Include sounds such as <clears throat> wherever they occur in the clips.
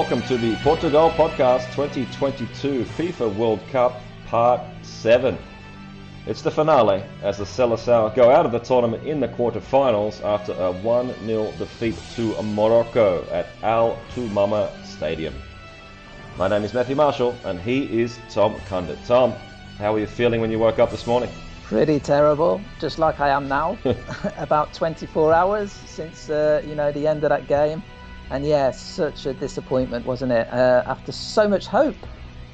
Welcome to the Portugal Podcast 2022 FIFA World Cup Part 7. It's the finale as the Seleção go out of the tournament in the quarterfinals after a 1-0 defeat to Morocco at Al Thumama Stadium. My name is Matthew Marshall and he is Tom Kundert. Tom, how are you feeling when you woke up this morning? Pretty terrible, just like I am now. <laughs> <laughs> About 24 hours since uh, you know the end of that game, and yeah, such a disappointment, wasn't it? Uh, after so much hope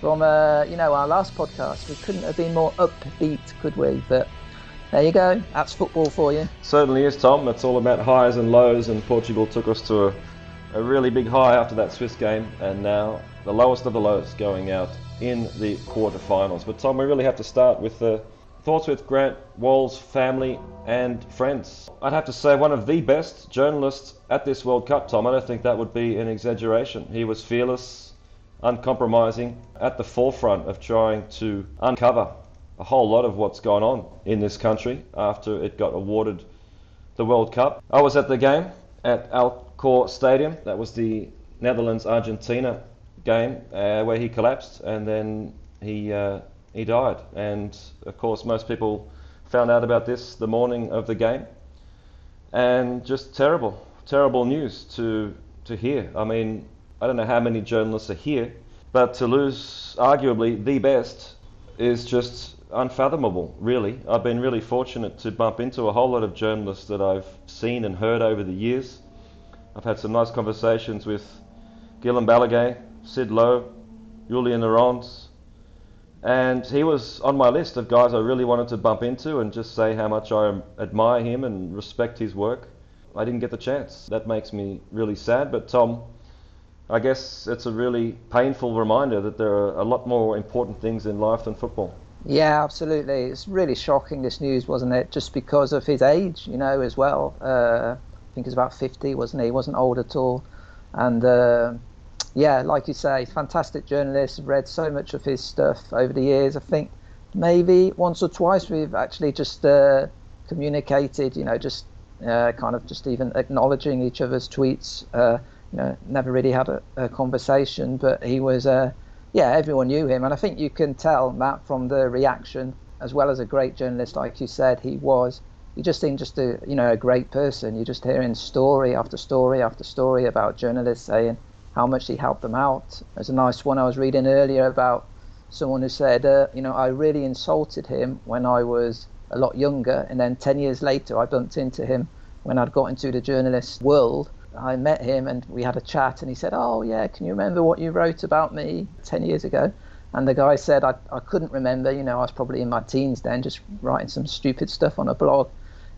from uh, you know our last podcast, we couldn't have been more upbeat, could we? But there you go, that's football for you. Certainly is, Tom. It's all about highs and lows, and Portugal took us to a, a really big high after that Swiss game, and now the lowest of the lows going out in the quarterfinals. But Tom, we really have to start with the Thoughts with Grant Wahl's family and friends. I'd have to say one of the best journalists at this World Cup, Tom. I don't think that would be an exaggeration. He was fearless, uncompromising, at the forefront of trying to uncover a whole lot of what's gone on in this country after it got awarded the World Cup. I was at the game at Alcor Stadium. That was the Netherlands Argentina game uh, where he collapsed and then he. Uh, he died. And of course, most people found out about this the morning of the game. And just terrible, terrible news to, to hear. I mean, I don't know how many journalists are here, but to lose arguably the best is just unfathomable, really. I've been really fortunate to bump into a whole lot of journalists that I've seen and heard over the years. I've had some nice conversations with Guillem Balagué, Sid Lowe, Julien Laurens, and he was on my list of guys I really wanted to bump into and just say how much I admire him and respect his work. I didn't get the chance. That makes me really sad. But Tom, I guess it's a really painful reminder that there are a lot more important things in life than football. Yeah, absolutely. It's really shocking, this news, wasn't it? Just because of his age, you know, as well. Uh, I think he's about 50, wasn't he? He wasn't old at all. And uh, yeah, like you say, fantastic journalist. Read so much of his stuff over the years. I think maybe once or twice we've actually just uh, communicated. You know, just uh, kind of just even acknowledging each other's tweets. Uh, you know, never really had a, a conversation, but he was. Uh, yeah, everyone knew him, and I think you can tell Matt from the reaction, as well as a great journalist, like you said, he was. You just think just a you know a great person. You're just hearing story after story after story about journalists saying how much he helped them out. There's a nice one I was reading earlier about someone who said, uh, you know, I really insulted him when I was a lot younger, and then 10 years later, I bumped into him when I'd got into the journalist world. I met him and we had a chat, and he said, Oh, yeah, can you remember what you wrote about me 10 years ago? And the guy said, I, I couldn't remember, you know, I was probably in my teens then, just writing some stupid stuff on a blog.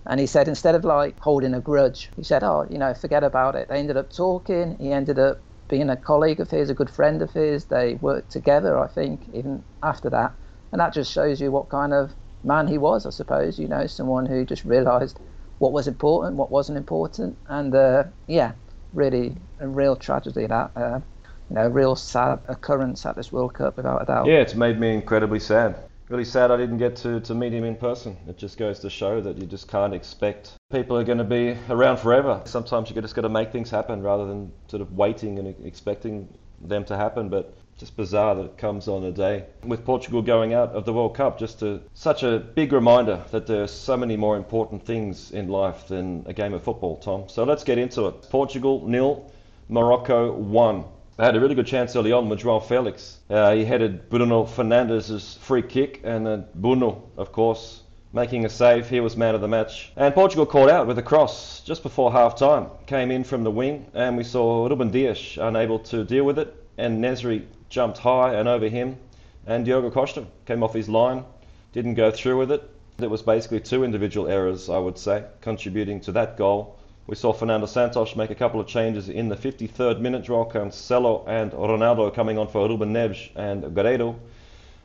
And he said, instead of like holding a grudge, he said, Oh, you know, forget about it. They ended up talking. He ended up being a colleague of his, a good friend of his. They worked together, I think, even after that. And that just shows you what kind of man he was, I suppose. You know, someone who just realised what was important, what wasn't important. And uh, yeah, really a real tragedy that. Uh, you know, a real sad occurrence at this World Cup, without a doubt. Yeah, it's made me incredibly sad really sad I didn't get to, to meet him in person. It just goes to show that you just can't expect people are going to be around forever. Sometimes you just got to make things happen rather than sort of waiting and expecting them to happen. But just bizarre that it comes on a day with Portugal going out of the World Cup. Just a, such a big reminder that there are so many more important things in life than a game of football, Tom. So let's get into it. Portugal nil, Morocco one. They had a really good chance early on with Joao Felix. Uh, he headed Bruno Fernandes' free kick, and then Bounou, of course, making a save. He was man of the match. And Portugal caught out with a cross just before half time. Came in from the wing, and we saw Ruben Dias unable to deal with it. And Nesyri jumped high and over him. And Diogo Costa came off his line, didn't go through with it. It was basically two individual errors, I would say, contributing to that goal. We saw Fernando Santos make a couple of changes in the 53rd minute. Joao Cancelo and Ronaldo coming on for Ruben Neves and Guerreiro.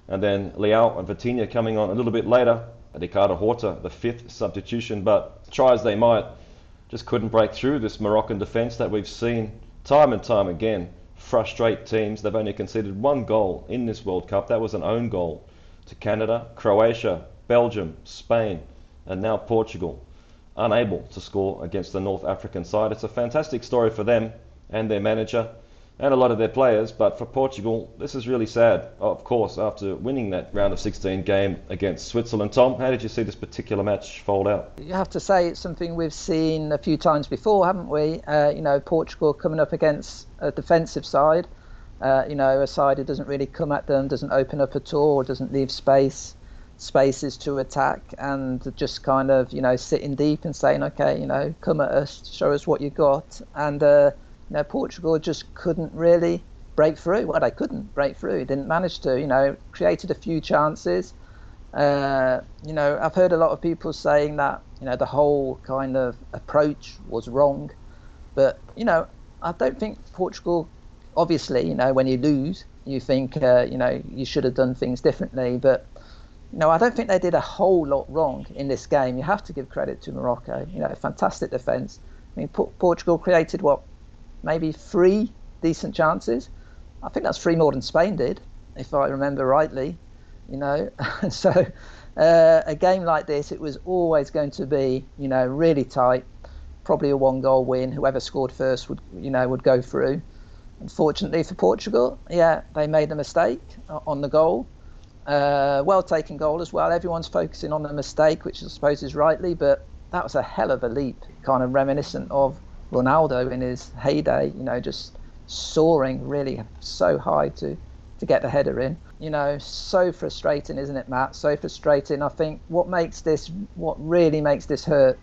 And then Leao and Vitinha coming on a little bit later. Ricardo Horta, the fifth substitution. But try as they might, just couldn't break through this Moroccan defence that we've seen time and time again frustrate teams. They've only conceded one goal in this World Cup. That was an own goal to Canada, Croatia, Belgium, Spain, and now Portugal unable to score against the North African side. It's a fantastic story for them and their manager. and a lot of their players. But for Portugal, this is really sad, of course, after winning that round of 16 game against Switzerland. Tom, how did you see this particular match fold out? You have to say it's something we've seen a few times before, haven't we? Uh, you know, Portugal coming up against a defensive side. Uh, you know, a side who doesn't really come at them, doesn't open up at all, doesn't leave space spaces to attack and just kind of you know sitting deep and saying okay you know come at us show us what you got and uh, you know, Portugal just couldn't really break through. Well, they couldn't break through. Didn't manage to. You know, created a few chances. Uh, you know, I've heard a lot of people saying that you know the whole kind of approach was wrong, but you know, I don't think Portugal. Obviously, you know, when you lose, you think uh, you know you should have done things differently, but no, I don't think they did a whole lot wrong in this game. You have to give credit to Morocco. You know, fantastic defence. I mean, Portugal created what maybe three decent chances. I think that's three more than Spain did, if I remember rightly. You know, <laughs> so uh, a game like this, it was always going to be, you know, really tight. Probably a one-goal win. Whoever scored first would, you know, would go through. Unfortunately for Portugal, yeah, they made a mistake on the goal. Uh, well taken goal as well. Everyone's focusing on the mistake, which I suppose is rightly, but that was a hell of a leap, kind of reminiscent of Ronaldo in his heyday, you know, just soaring really so high to to get the header in. You know, so frustrating, isn't it, Matt? So frustrating. I think what makes this, what really makes this hurt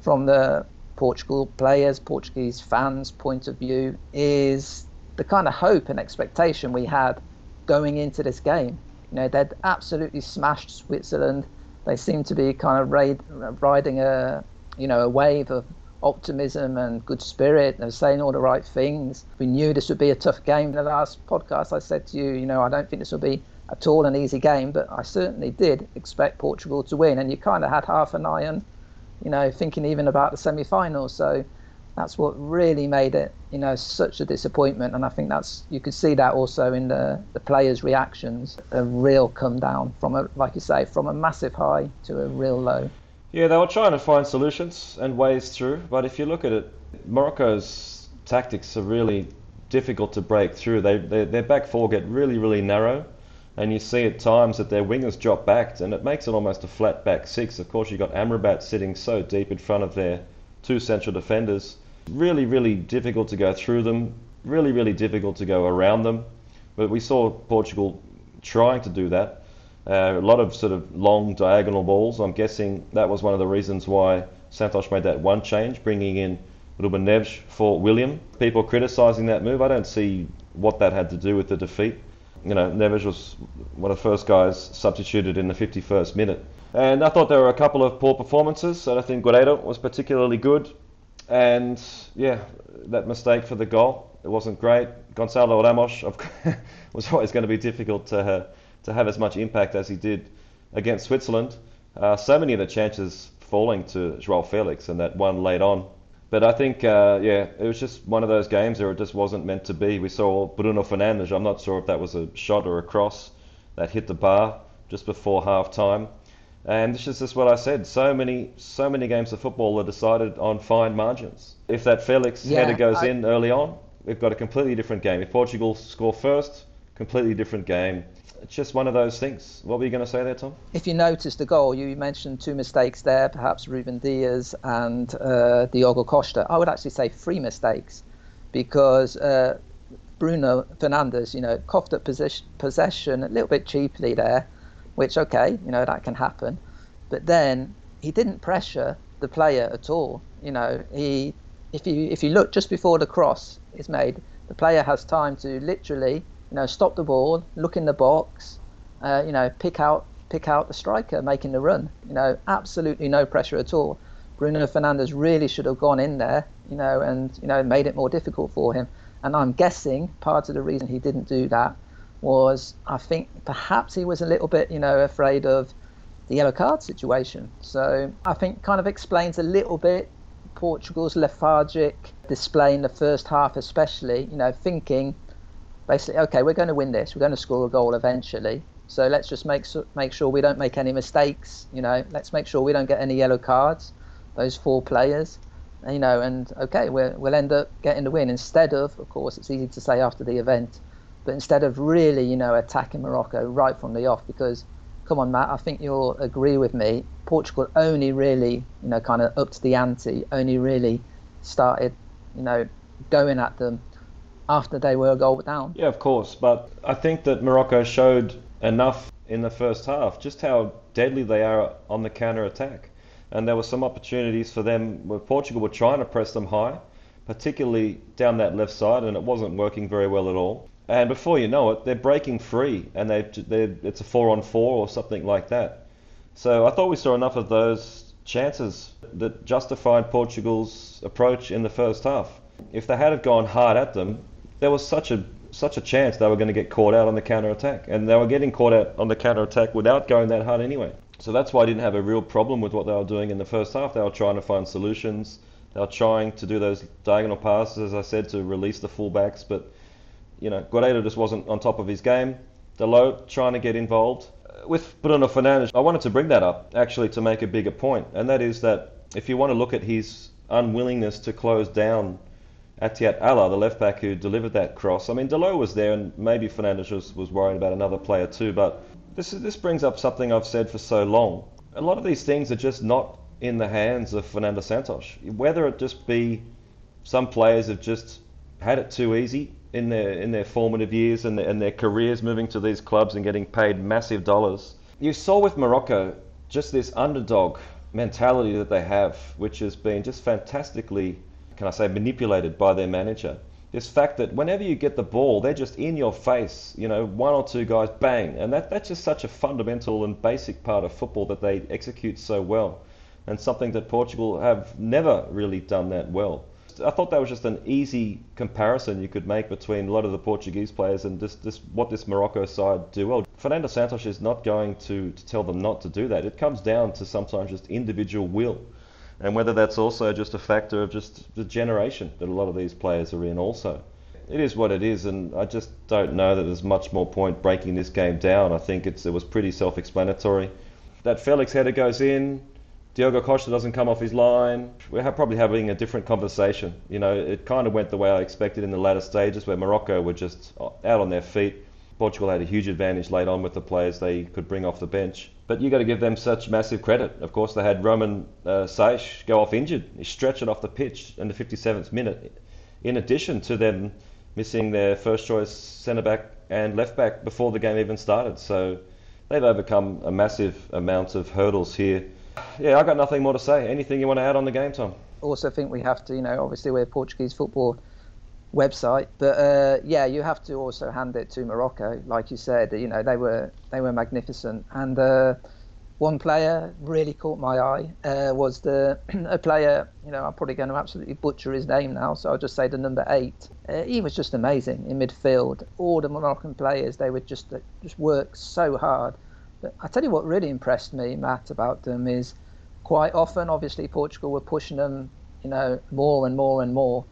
from the Portugal players, Portuguese fans' point of view, is the kind of hope and expectation we had going into this game. You know, they'd absolutely smashed Switzerland. They seemed to be kind of raid, riding a, you know, a wave of optimism and good spirit and saying all the right things. We knew this would be a tough game. In the last podcast, I said to you, you know, I don't think this will be at all an easy game, but I certainly did expect Portugal to win. And you kind of had half an eye on, you know, thinking even about the semi-finals. So that's what really made it, you know, such a disappointment. And I think that's you could see that also in the the players' reactions, a real come down from a, like you say, from a massive high to a real low. Yeah, they were trying to find solutions and ways through, but if you look at it, Morocco's tactics are really difficult to break through. They, they, their back four get really, really narrow, and you see at times that their wingers drop back, and it makes it almost a flat back six. Of course, you've got Amrabat sitting so deep in front of their two central defenders. Really, really difficult to go through them, really, really difficult to go around them. But we saw Portugal trying to do that uh, a lot of sort of long diagonal balls. I'm guessing that was one of the reasons why Santos made that one change, bringing in Ruben Neves for William. People criticising that move. I don't see what that had to do with the defeat. You know, Neves was one of the first guys substituted in the 51st minute. And I thought there were a couple of poor performances. So I think Guerreiro was particularly good. And yeah, that mistake for the goal, it wasn't great. Gonçalo Ramos <laughs> was always going to be difficult to. Uh, to have as much impact as he did against Switzerland. Uh, so many of the chances falling to Joao Felix and that one late on. But I think, uh, yeah, it was just one of those games where it just wasn't meant to be. We saw Bruno Fernandes. I'm not sure if that was a shot or a cross that hit the bar just before half time. And this is just what I said. So many, so many games of football are decided on fine margins. If that Felix yeah, header goes I... in early on, we've got a completely different game. If Portugal score first, completely different game it's just one of those things. What were you going to say there, Tom? If you noticed the goal, you mentioned two mistakes there, perhaps Ruben Dias and uh, Diogo Costa. I would actually say three mistakes because uh, Bruno Fernandes, you know, coughed up possession, possession a little bit cheaply there, which, okay, you know, that can happen. But then he didn't pressure the player at all. You know, he, if you if you look just before the cross is made, the player has time to literally you know, stop the ball, look in the box, uh, you know, pick out pick out the striker making the run. You know, absolutely no pressure at all. Bruno Fernandes really should have gone in there, you know, and you know made it more difficult for him. And I'm guessing part of the reason he didn't do that was I think perhaps he was a little bit, you know, afraid of the yellow card situation. So I think kind of explains a little bit Portugal's lethargic display in the first half, especially, you know, thinking basically, okay, we're going to win this. We're going to score a goal eventually. So let's just make make sure we don't make any mistakes. You know, let's make sure we don't get any yellow cards. Those four players, you know, and okay, we'll, we'll end up getting the win instead of, of course, it's easy to say after the event, but instead of really, you know, attacking Morocco right from the off, because come on, Matt, I think you'll agree with me. Portugal only really, you know, kind of upped the ante, only really started, you know, going at them after they were a goal down. Yeah, of course, but I think that Morocco showed enough in the first half just how deadly they are on the counter attack. And there were some opportunities for them where Portugal were trying to press them high, particularly down that left side, and it wasn't working very well at all. And before you know it, they're breaking free, and they—they it's a four on four or something like that. So I thought we saw enough of those chances that justified Portugal's approach in the first half. If they had gone hard at them, there was such a such a chance they were going to get caught out on the counter attack, and they were getting caught out on the counter attack without going that hard anyway. So that's why I didn't have a real problem with what they were doing in the first half. They were trying to find solutions. They were trying to do those diagonal passes, as I said, to release the fullbacks. But you know, Guerreiro just wasn't on top of his game. Dalot trying to get involved uh, with Bruno Fernandes. I wanted to bring that up actually to make a bigger point, and that is that if you want to look at his unwillingness to close down Attiyat Allah, the left back who delivered that cross. I mean, Dalot was there, and maybe Fernandes was, was worried about another player too. But this is, this brings up something I've said for so long. A lot of these things are just not in the hands of Fernando Santos. Whether it just be some players have just had it too easy in their in their formative years and their, and their careers, moving to these clubs and getting paid massive dollars. You saw with Morocco just this underdog mentality that they have, which has been just fantastically can I say, manipulated by their manager. This fact that whenever you get the ball, they're just in your face, you know, one or two guys, bang. And that, that's just such a fundamental and basic part of football that they execute so well. And something that Portugal have never really done that well. I thought that was just an easy comparison you could make between a lot of the Portuguese players and just, what this Morocco side do well. Fernando Santos is not going to, to tell them not to do that. It comes down to sometimes just individual will and whether that's also just a factor of just the generation that a lot of these players are in also. It is what it is, and I just don't know that there's much more point breaking this game down. I think it's, it was pretty self-explanatory. That Felix header goes in, Diogo Costa doesn't come off his line. We're probably having a different conversation. You know, it kind of went the way I expected in the latter stages, where Morocco were just out on their feet. Portugal had a huge advantage late on with the players they could bring off the bench. But you got to give them such massive credit. Of course, they had Romain uh, Saïss go off injured. He stretched it off the pitch in the 57th minute. In addition to them missing their first choice centre back and left back before the game even started. So they've overcome a massive amount of hurdles here. Yeah, I got nothing more to say. Anything you want to add on the game, Tom? Also, think we have to, you know, obviously we're a Portuguese football website. But uh, yeah, you have to also hand it to Morocco, like you said. You know, they were they were magnificent. And uh, one player really caught my eye uh, was the <clears throat> a player. You know, I'm probably going to absolutely butcher his name now, so I'll just say the number eight. Uh, he was just amazing in midfield. All the Moroccan players, they would just just work so hard. I tell you what really impressed me, Matt, about them is quite often, obviously, Portugal were pushing them, you know, more and more and more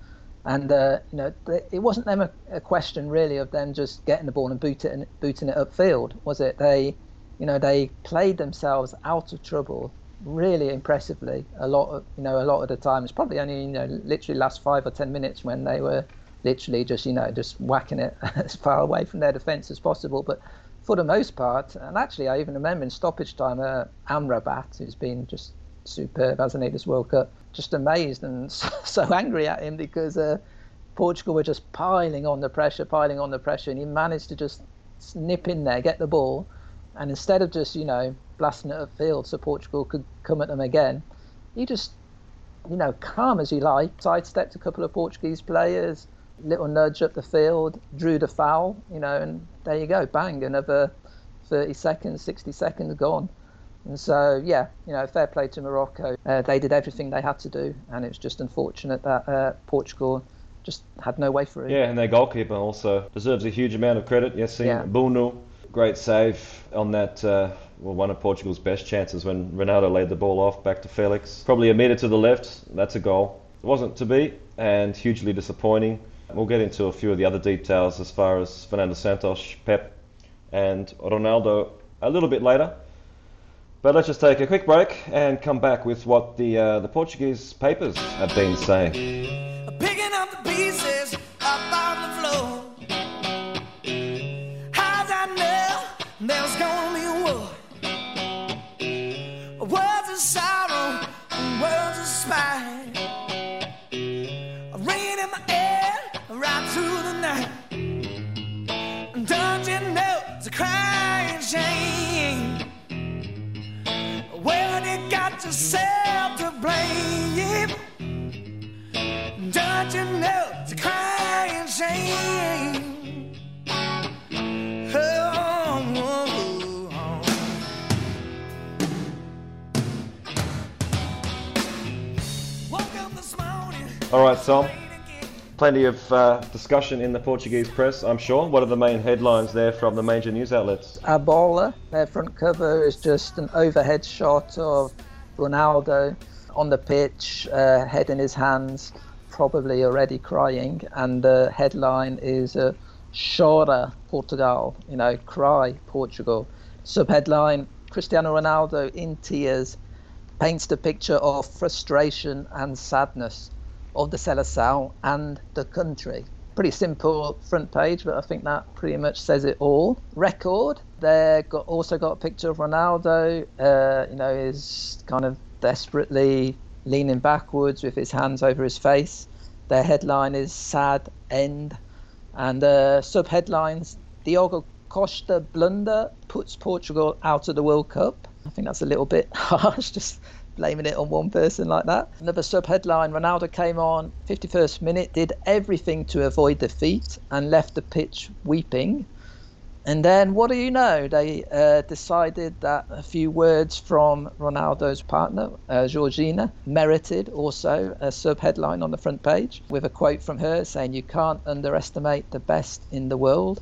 and uh, you know, it wasn't them a, a, question really of them just getting the ball and boot it and booting it upfield, was it? They, you know, they played themselves out of trouble really impressively. A lot of, you know, a lot of the time. It's probably only, you know, literally last five or ten minutes when they were literally just, you know, just whacking it <laughs> as far away from their defence as possible. But for the most part, and actually, I even remember in stoppage time, uh, Amrabat, who's been just superb, hasn't he, this World Cup? just amazed and <laughs> so angry at him because uh, Portugal were just piling on the pressure, piling on the pressure, and he managed to just snip in there, get the ball, and instead of just you know blasting it upfield so Portugal could come at them again, he just you know calm as he liked, sidestepped a couple of Portuguese players, little nudge up the field, drew the foul, you know, and there you go, bang, another 30 seconds, 60 seconds gone. And so, yeah, you know, fair play to Morocco. Uh, they did everything they had to do, and it's just unfortunate that uh, Portugal just had no way through. Yeah, and their goalkeeper also deserves a huge amount of credit. Yes, yeah. Bounou, great save on that. Uh, well, one of Portugal's best chances when Ronaldo laid the ball off back to Felix. Probably a metre to the left. That's a goal. It wasn't to be, and hugely disappointing. We'll get into a few of the other details as far as Fernando Santos, Pepe, and Ronaldo a little bit later. But let's just take a quick break and come back with what the uh, the Portuguese papers have been saying. Picking up the pieces up on the floor. How's I know there's gonna be got yourself to blame. Don't you know it's a crying shame? Oh, oh, oh. All right, Tom. Plenty of uh, discussion in the Portuguese press, I'm sure. What are the main headlines there from the major news outlets? A Bola, their front cover is just an overhead shot of Ronaldo on the pitch, uh, head in his hands, probably already crying. And the headline is uh, Chora Portugal, you know, cry Portugal. Subheadline Cristiano Ronaldo in tears paints the picture of frustration and sadness of the Seleção and the country. Pretty simple front page, but I think that pretty much says it all. Record, they got also got a picture of Ronaldo. Uh, you know, is kind of desperately leaning backwards with his hands over his face. Their headline is "Sad End," and uh, sub headlines: Diogo Costa blunder puts Portugal out of the World Cup. I think that's a little bit <laughs> harsh, just blaming it on one person like that. Another sub headline Ronaldo came on 51st minute, did everything to avoid defeat, and left the pitch weeping. And then, what do you know? They uh, decided that a few words from Ronaldo's partner, uh, Georgina, merited also a sub headline on the front page with a quote from her saying, You can't underestimate the best in the world.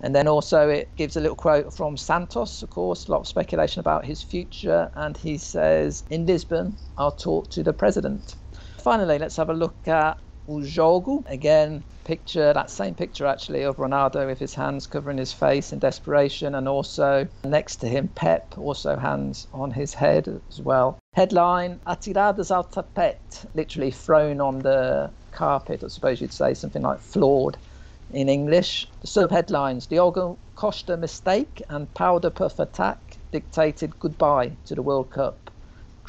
And then also it gives a little quote from Santos, of course, a lot of speculation about his future. And he says, In Lisbon, I'll talk to the president. Finally, let's have a look at O Jogo. Again, picture, that same picture actually of Ronaldo with his hands covering his face in desperation. And also next to him, Pepe, also hands on his head as well. Headline, Atiradas ao tapete, literally thrown on the carpet, I suppose you'd say, something like floored in English. The sub headlines Diogo Costa mistake and powder puff attack dictated goodbye to the World Cup.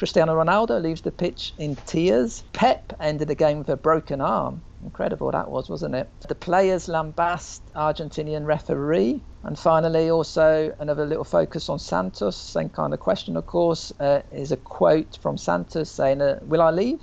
Cristiano Ronaldo leaves the pitch in tears. Pepe ended the game with a broken arm. Incredible that was, wasn't it? The players lambast Argentinian referee. And finally, also another little focus on Santos, same kind of question, of course, uh, is a quote from Santos saying, uh, Will I leave?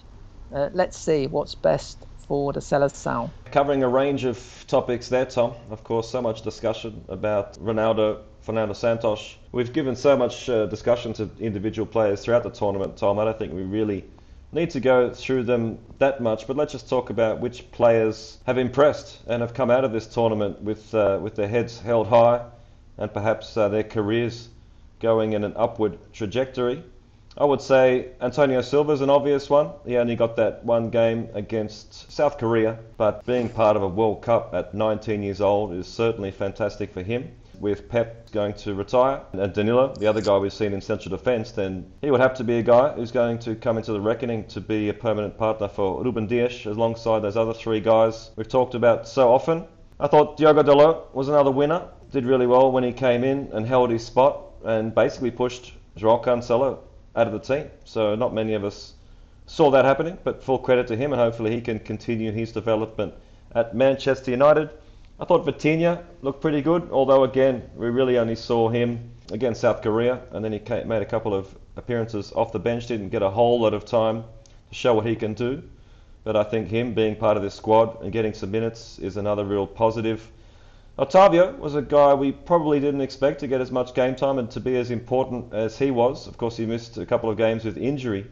Uh, let's see what's best for the seller's Seleção. Covering a range of topics there, Tom. Of course, so much discussion about Ronaldo, Fernando Santos. We've given so much uh, discussion to individual players throughout the tournament, Tom. I don't think we really need to go through them that much, but let's just talk about which players have impressed and have come out of this tournament with uh, with their heads held high and perhaps uh, their careers going in an upward trajectory. I would say Antonio Silva is an obvious one. He only got that one game against South Korea, but being part of a World Cup at 19 years old is certainly fantastic for him. With Pepe going to retire and Danilo, the other guy we've seen in central defence, then he would have to be a guy who's going to come into the reckoning to be a permanent partner for Ruben Dias alongside those other three guys we've talked about so often. I thought Diogo Dalot was another winner. Did really well when he came in and held his spot and basically pushed Joao Cancelo out of the team. So not many of us saw that happening, but full credit to him, and hopefully he can continue his development at Manchester United. I thought Vitinha looked pretty good, although again we really only saw him against South Korea, and then he came, made a couple of appearances off the bench, didn't get a whole lot of time to show what he can do. But I think him being part of this squad and getting some minutes is another real positive. Otavio was a guy we probably didn't expect to get as much game time and to be as important as he was. Of course, he missed a couple of games with injury,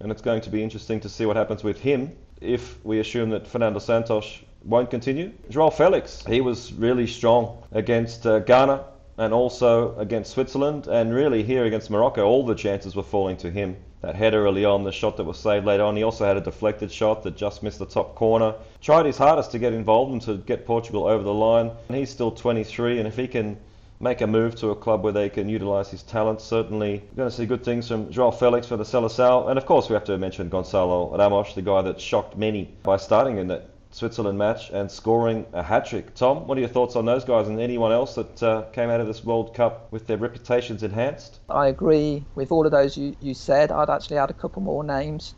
and it's going to be interesting to see what happens with him if we assume that Fernando Santos won't continue. Joao Felix, he was really strong against uh, Ghana and also against Switzerland, and really here against Morocco, all the chances were falling to him that header early on, the shot that was saved later on. He also had a deflected shot that just missed the top corner. Tried his hardest to get involved and to get Portugal over the line. And he's still 23, and if he can make a move to a club where they can utilise his talent. Certainly, we're going to see good things from Joao Felix for the Seleção, and of course we have to mention Gonçalo Ramos, the guy that shocked many by starting in that Switzerland match and scoring a hat trick. Tom, what are your thoughts on those guys and anyone else that uh, came out of this World Cup with their reputations enhanced? I agree with all of those you, you said. I'd actually add a couple more names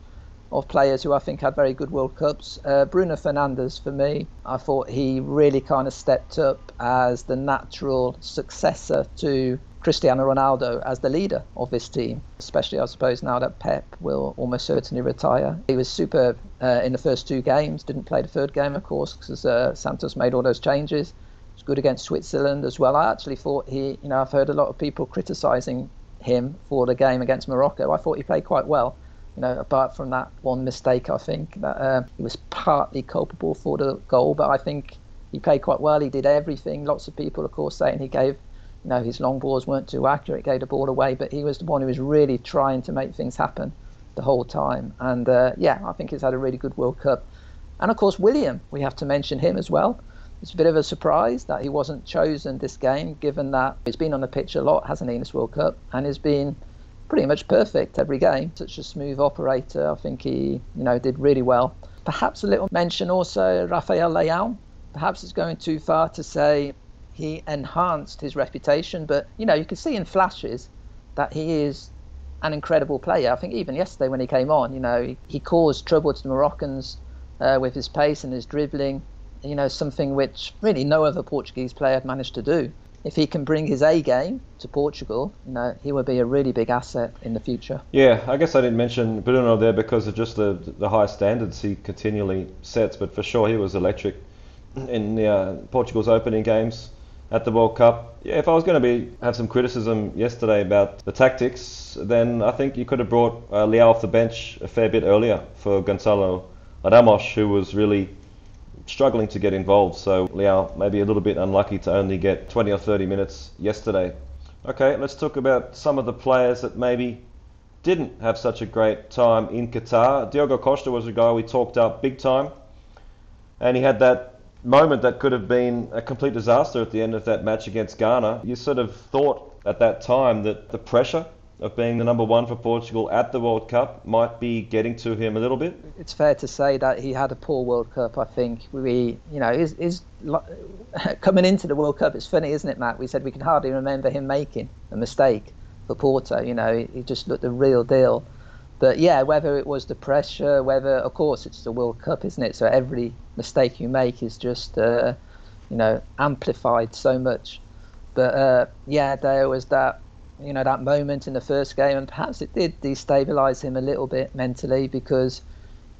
of players who I think had very good World Cups. Uh, Bruno Fernandes, for me, I thought he really kind of stepped up as the natural successor to Cristiano Ronaldo as the leader of this team, especially I suppose now that Pepe will almost certainly retire. He was superb uh, in the first two games, didn't play the third game, of course, because uh, Santos made all those changes. He was good against Switzerland as well. I actually thought he, you know, I've heard a lot of people criticising him for the game against Morocco. I thought he played quite well. You know, apart from that one mistake, I think that uh, he was partly culpable for the goal, but I think he played quite well. He did everything. Lots of people, of course, saying he gave you know, his long balls weren't too accurate, gave the ball away, but he was the one who was really trying to make things happen the whole time. And uh, yeah, I think he's had a really good World Cup. And of course, William, we have to mention him as well. It's a bit of a surprise that he wasn't chosen this game, given that he's been on the pitch a lot, hasn't he, in this World Cup, and has been pretty much perfect every game. Such a smooth operator. I think he, you know, did really well. Perhaps a little mention also Rafael Leão. Perhaps it's going too far to say he enhanced his reputation. But you know, you can see in flashes that he is an incredible player. I think even yesterday when he came on, you know, he, he caused trouble to the Moroccans uh, with his pace and his dribbling. You know, something which really no other Portuguese player had managed to do. If he can bring his A game to Portugal, you know, he would be a really big asset in the future. Yeah, I guess I didn't mention Bruno there because of just the the high standards he continually sets, but for sure he was electric in uh, Portugal's opening games at the World Cup. If I was going to be have some criticism yesterday about the tactics, then I think you could have brought uh, Leão off the bench a fair bit earlier for Gonçalo Ramos, who was really struggling to get involved. So Leão maybe a little bit unlucky to only get 20 or 30 minutes yesterday. Okay, let's talk about some of the players that maybe didn't have such a great time in Qatar. Diogo Costa was a guy we talked up big time, and he had that moment that could have been a complete disaster at the end of that match against Ghana. You sort of thought at that time that the pressure of being the number one for Portugal at the World Cup might be getting to him a little bit. It's fair to say that he had a poor World Cup. I think we, you know, is is <laughs> coming into the World Cup. It's funny, isn't it, Matt? We said we can hardly remember him making a mistake for Porto. You know, he just looked the real deal. But yeah, whether it was the pressure, whether of course it's the World Cup, isn't it? So every mistake you make is just uh, you know amplified so much. But uh, yeah, there was that you know that moment in the first game, and perhaps it did destabilise him a little bit mentally because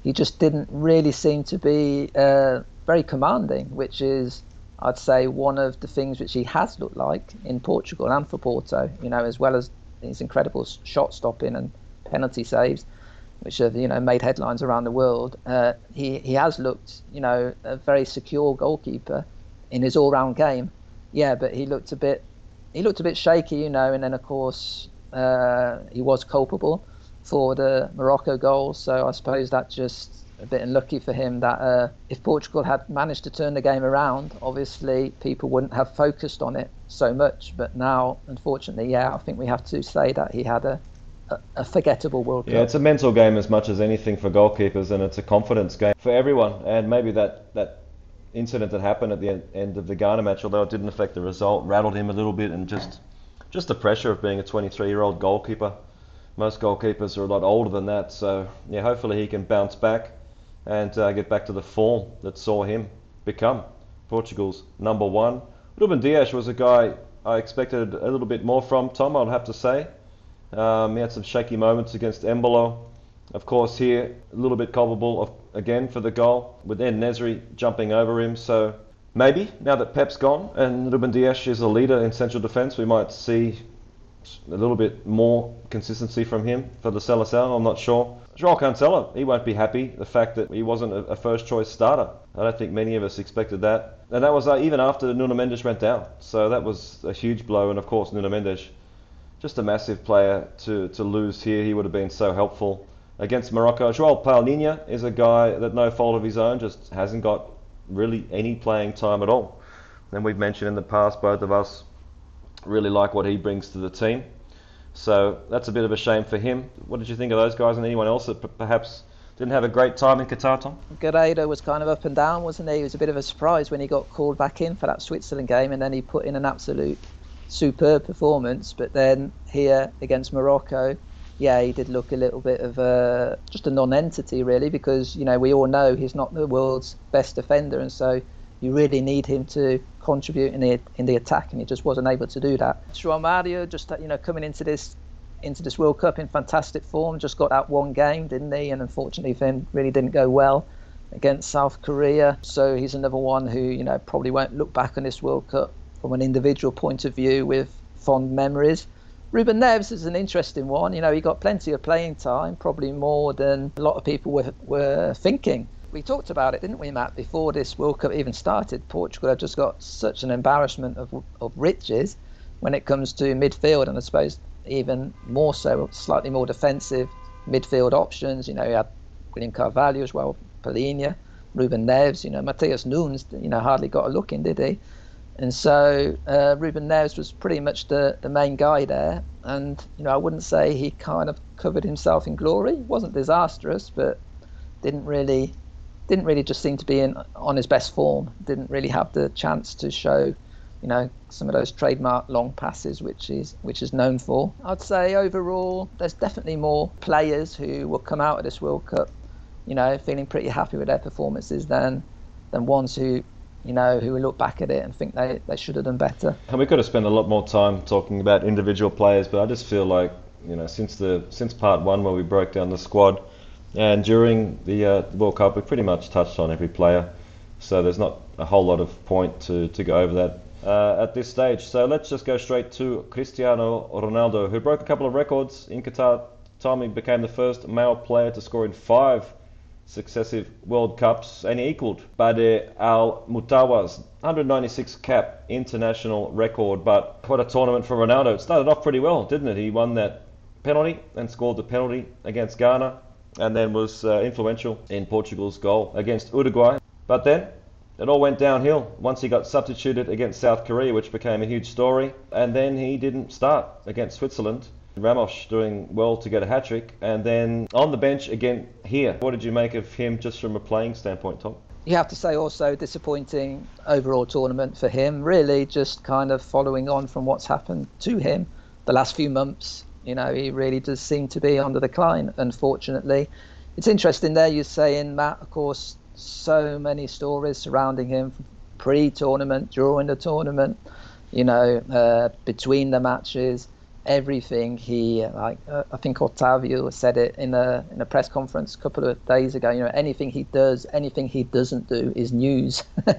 he just didn't really seem to be uh, very commanding, which is I'd say one of the things which he has looked like in Portugal and for Porto. You know, as well as his incredible shot stopping and penalty saves, which have you know made headlines around the world. Uh, he he has looked you know a very secure goalkeeper in his all-round game. Yeah, but he looked a bit he looked a bit shaky, you know, and then of course uh, he was culpable for the Morocco goal. So I suppose that just a bit unlucky for him that uh, if Portugal had managed to turn the game around, obviously people wouldn't have focused on it so much. But now, unfortunately, yeah, I think we have to say that he had a, a, forgettable World Cup. Yeah, it's a mental game as much as anything for goalkeepers, and it's a confidence game for everyone. And maybe that that incident that happened at the end, end of the Ghana match, although it didn't affect the result, rattled him a little bit, and just just the pressure of being a 23-year-old goalkeeper. Most goalkeepers are a lot older than that, so yeah, hopefully he can bounce back and uh, get back to the form that saw him become Portugal's number one. Ruben Dias was a guy I expected a little bit more from. Tom, I'll have to say. Um, he had some shaky moments against Embolo. Of course, here a little bit culpable of, again for the goal with En-Nesyri jumping over him. So maybe now that Pepe's gone and Ruben Dias is a leader in central defence, we might see a little bit more consistency from him for the Seleção. I'm not sure. Joao Cancelo, he won't be happy. The fact that he wasn't a, a first choice starter. I don't think many of us expected that. And that was uh, even after Nuno Mendes went down. So that was a huge blow. And of course, Nuno Mendes just a massive player to, to lose here. He would have been so helpful against Morocco. Joel Palhinha is a guy that no fault of his own just hasn't got really any playing time at all. And we've mentioned in the past, both of us, Really like what he brings to the team. So that's a bit of a shame for him. What did you think of those guys and anyone else that p- perhaps didn't have a great time in Qatar, Tom? Guerreiro was kind of up and down, wasn't he? It was a bit of a surprise when he got called back in for that Switzerland game, and then he put in an absolute superb performance. But then here against Morocco, yeah, he did look a little bit of a just a non-entity really, because you know we all know he's not the world's best defender, and so you really need him to contribute in the in the attack, and he just wasn't able to do that. João Mario just you know coming into this into this World Cup in fantastic form, just got that one game, didn't he? And unfortunately for him, really didn't go well against South Korea. So he's another one who you know probably won't look back on this World Cup from an individual point of view with fond memories. Ruben Neves is an interesting one. You know, he got plenty of playing time, probably more than a lot of people were, were thinking. We talked about it, didn't we, Matt, before this World Cup even started? Portugal had just got such an embarrassment of, of riches when it comes to midfield, and I suppose even more so, slightly more defensive midfield options. You know, you had William Carvalho as well, Palhinha, Ruben Neves. You know, Matheus Nunes, you know, hardly got a look in, did he? And so uh, Ruben Neves was pretty much the, the main guy there. And, you know, I wouldn't say he kind of covered himself in glory. It wasn't disastrous, but didn't really didn't really just seem to be in on his best form. Didn't really have the chance to show, you know, some of those trademark long passes which is which is known for. I'd say overall there's definitely more players who will come out of this World Cup, you know, feeling pretty happy with their performances than than ones who you know, who will look back at it and think they, they should have done better. And we could have spent a lot more time talking about individual players, but I just feel like, you know, since the since part one where we broke down the squad, and during the uh, World Cup, we pretty much touched on every player, so there's not a whole lot of point to, to go over that uh, at this stage. So let's just go straight to Cristiano Ronaldo, who broke a couple of records in Qatar. He became the first male player to score in five successive World Cups, and equalled Bader Al Mutawa's 196 cap international record. But what a tournament for Ronaldo! It started off pretty well, didn't it? He won that penalty and scored the penalty against Ghana, and then was uh, influential in Portugal's goal against Uruguay. But then it all went downhill once he got substituted against South Korea, which became a huge story, and then he didn't start against Switzerland. Ramos doing well to get a hat trick, and then on the bench again here. What did you make of him just from a playing standpoint, Tom? You have to say also disappointing overall tournament for him. Really, just kind of following on from what's happened to him the last few months. You know, he really does seem to be on the decline, unfortunately. It's interesting there you're saying, Matt, of course, so many stories surrounding him pre tournament, during the tournament, you know, uh, between the matches everything. He like uh, I think Otavio said it in a in a press conference a couple of days ago you know anything he does anything he doesn't do is news. <laughs>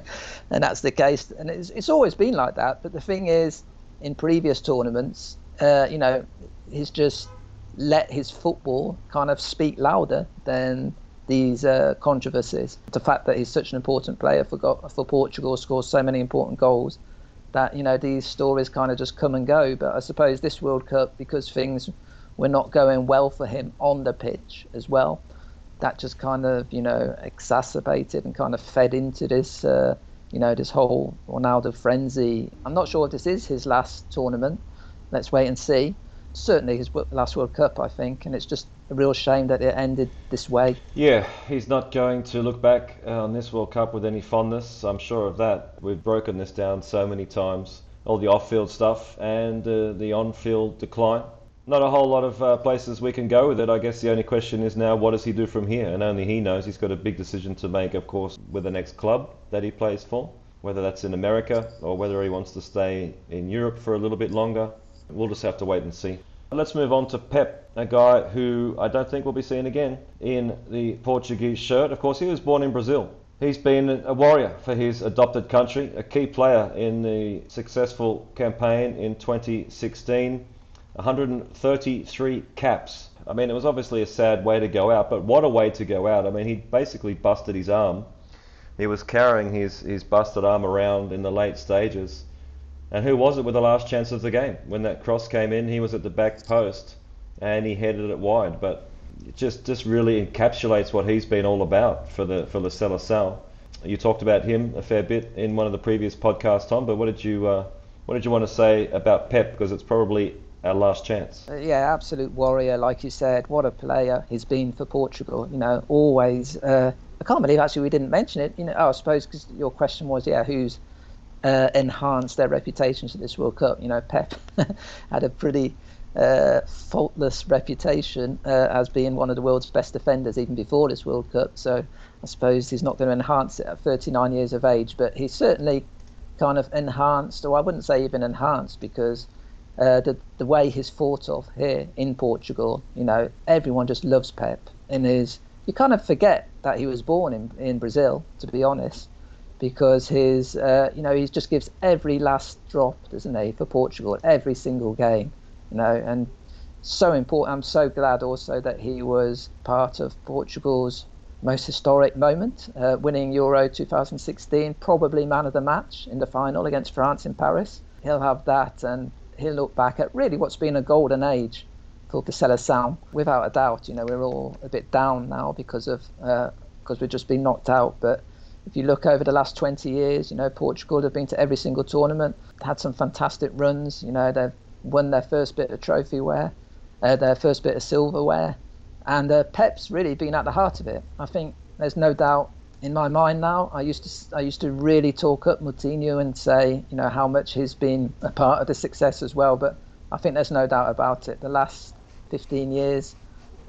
And that's the case. And it's, it's always been like that. But the thing is in previous tournaments uh, you know he's just let his football kind of speak louder than these uh, controversies. The fact that he's such an important player for for Portugal scores so many important goals that you know these stories kind of just come and go. But I suppose this World Cup, because things were not going well for him on the pitch as well, that just kind of you know exacerbated and kind of fed into this uh, you know this whole Ronaldo frenzy. I'm not sure if this is his last tournament. Let's wait and see. Certainly his last World Cup, I think, and it's just a real shame that it ended this way. Yeah, he's not going to look back uh, on this World Cup with any fondness. I'm sure of that. We've broken this down so many times. All the off-field stuff and uh, the on-field decline. Not a whole lot of uh, places we can go with it. I guess the only question is now, what does he do from here? And only he knows. He's got a big decision to make, of course, with the next club that he plays for, whether that's in America or whether he wants to stay in Europe for a little bit longer. We'll just have to wait and see. Let's move on to Pepe, a guy who I don't think we'll be seeing again in the Portuguese shirt. Of course, he was born in Brazil. He's been a warrior for his adopted country, a key player in the successful campaign in 2016. 133 caps. I mean, it was obviously a sad way to go out, but what a way to go out. I mean, he basically busted his arm. He was carrying his, his busted arm around in the late stages and who was it with the last chance of the game? When that cross came in, he was at the back post and he headed it wide. But it just, just really encapsulates what he's been all about for the for the Seleção. You talked about him a fair bit in one of the previous podcasts, Tom. But what did you uh, What did you want to say about Pepe? Because it's probably our last chance. Uh, yeah, absolute warrior, like you said. What a player he's been for Portugal. You know, always. Uh, I can't believe actually we didn't mention it. You know, oh, I suppose because your question was, yeah, who's uh, enhanced their reputations at this World Cup? You know, Pepe <laughs> had a pretty uh, faultless reputation uh, as being one of the world's best defenders even before this World Cup. So I suppose he's not going to enhance it at 39 years of age, but he's certainly kind of enhanced, or I wouldn't say even enhanced, because uh, the the way he's thought of here in Portugal, you know, everyone just loves Pepe, and is you kind of forget that he was born in in Brazil, to be honest, because his uh, you know he just gives every last drop, doesn't he, for Portugal every single game, you know, and so important. I'm so glad also that he was part of Portugal's most historic moment, uh, winning Euro 2016, probably man of the match in the final against France in Paris. He'll have that, and he'll look back at really what's been a golden age for the Seleção, without a doubt. You know, we're all a bit down now because of uh, because we've just been knocked out. But if you look over the last 20 years, you know, Portugal have been to every single tournament, had some fantastic runs. You know, they've won their first bit of trophyware, uh, their first bit of silverware, and uh, Pepe's really been at the heart of it. I think there's no doubt in my mind now. I used to I used to really talk up Moutinho and say you know how much he's been a part of the success as well. But I think there's no doubt about it. The last 15 years,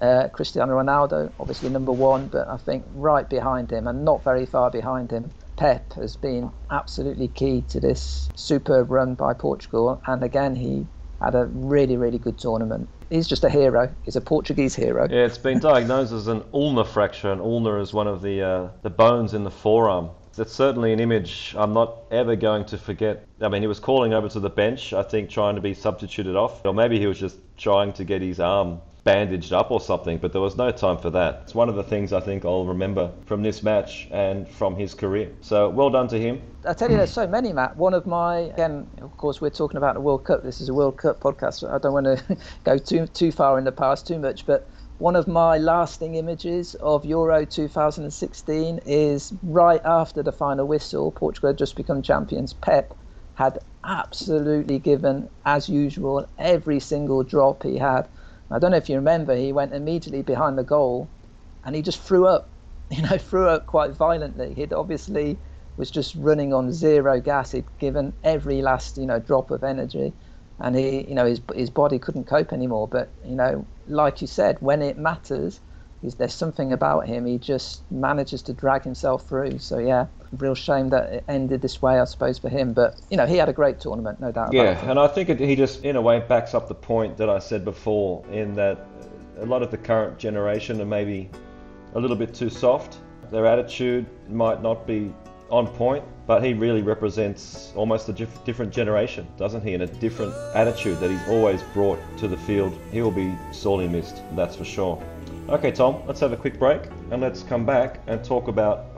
uh, Cristiano Ronaldo obviously number one, but I think right behind him and not very far behind him. Pepe has been absolutely key to this superb run by Portugal, and again he had a really, really good tournament. He's just a hero. He's a Portuguese hero. Yeah, it's been diagnosed as an ulnar fracture, and ulnar is one of the uh, the bones in the forearm. It's certainly an image I'm not ever going to forget. I mean, he was calling over to the bench, I think, trying to be substituted off, or maybe he was just trying to get his arm bandaged up or something, but there was no time for that. It's one of the things I think I'll remember from this match and from his career. So well done to him. I tell you, there's so many, Matt. One of my, again, of course, we're talking about the World Cup. This is a World Cup podcast. I don't want to <laughs> go too too far in the past too much, but one of my lasting images of Euro 2016 is right after the final whistle. Portugal had just become champions. Pepe had absolutely given, as usual, every single drop he had I don't know if you remember, he went immediately behind the goal and he just threw up, <laughs> you know, threw up quite violently. He'd obviously was just running on zero gas. He'd given every last, you know, drop of energy and he, you know, his, his body couldn't cope anymore. But, you know, like you said, when it matters, there's something about him. He just manages to drag himself through. So yeah, real shame that it ended this way, I suppose, for him. But you know, he had a great tournament, no doubt. Yeah, and I think it, he just, in a way, backs up the point that I said before, in that a lot of the current generation are maybe a little bit too soft. Their attitude might not be on point, but he really represents almost a different generation, doesn't he? And a different attitude that he's always brought to the field. He will be sorely missed, that's for sure. Okay, Tom, let's have a quick break and let's come back and talk about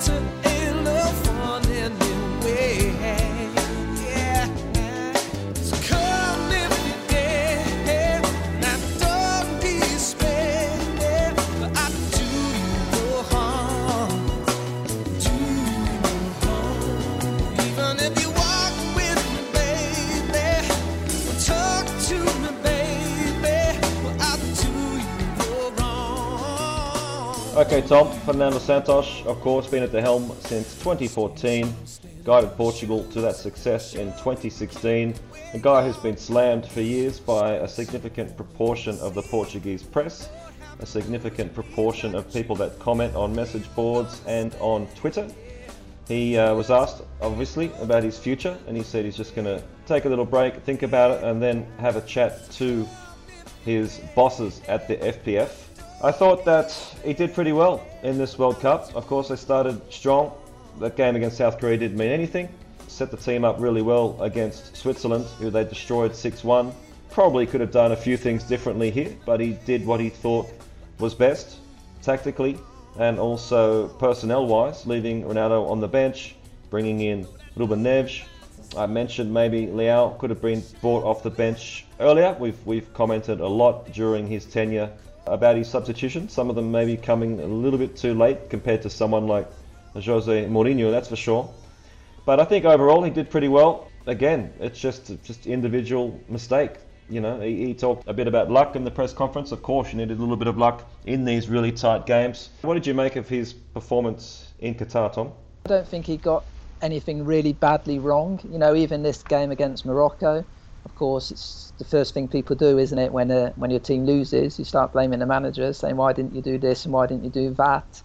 Okay, Tom, Fernando Santos, of course, been at the helm since 2014, guided Portugal to that success in 2016. A guy who's been slammed for years by a significant proportion of the Portuguese press, a significant proportion of people that comment on message boards and on Twitter. He uh, was asked, obviously, about his future, and he said he's just going to take a little break, think about it, and then have a chat to his bosses at the FPF I thought that he did pretty well in this World Cup. Of course, they started strong. That game against South Korea didn't mean anything. Set the team up really well against Switzerland, who they destroyed 6 1. Probably could have done a few things differently here, but he did what he thought was best tactically and also personnel-wise, leaving Ronaldo on the bench, bringing in Ruben Neves. I mentioned maybe Leao could have been brought off the bench earlier. We've we've commented a lot during his tenure about his substitution. Some of them maybe coming a little bit too late compared to someone like Jose Mourinho, that's for sure. But I think overall he did pretty well. Again, it's just just individual mistake. You know, he, he, talked a bit about luck in the press conference. Of course, you needed a little bit of luck in these really tight games. What did you make of his performance in Qatar, Tom? I don't think he got anything really badly wrong. You know, even this game against Morocco, of course, it's the first thing people do, isn't it? When uh, when your team loses, you start blaming the manager, saying why didn't you do this and why didn't you do that.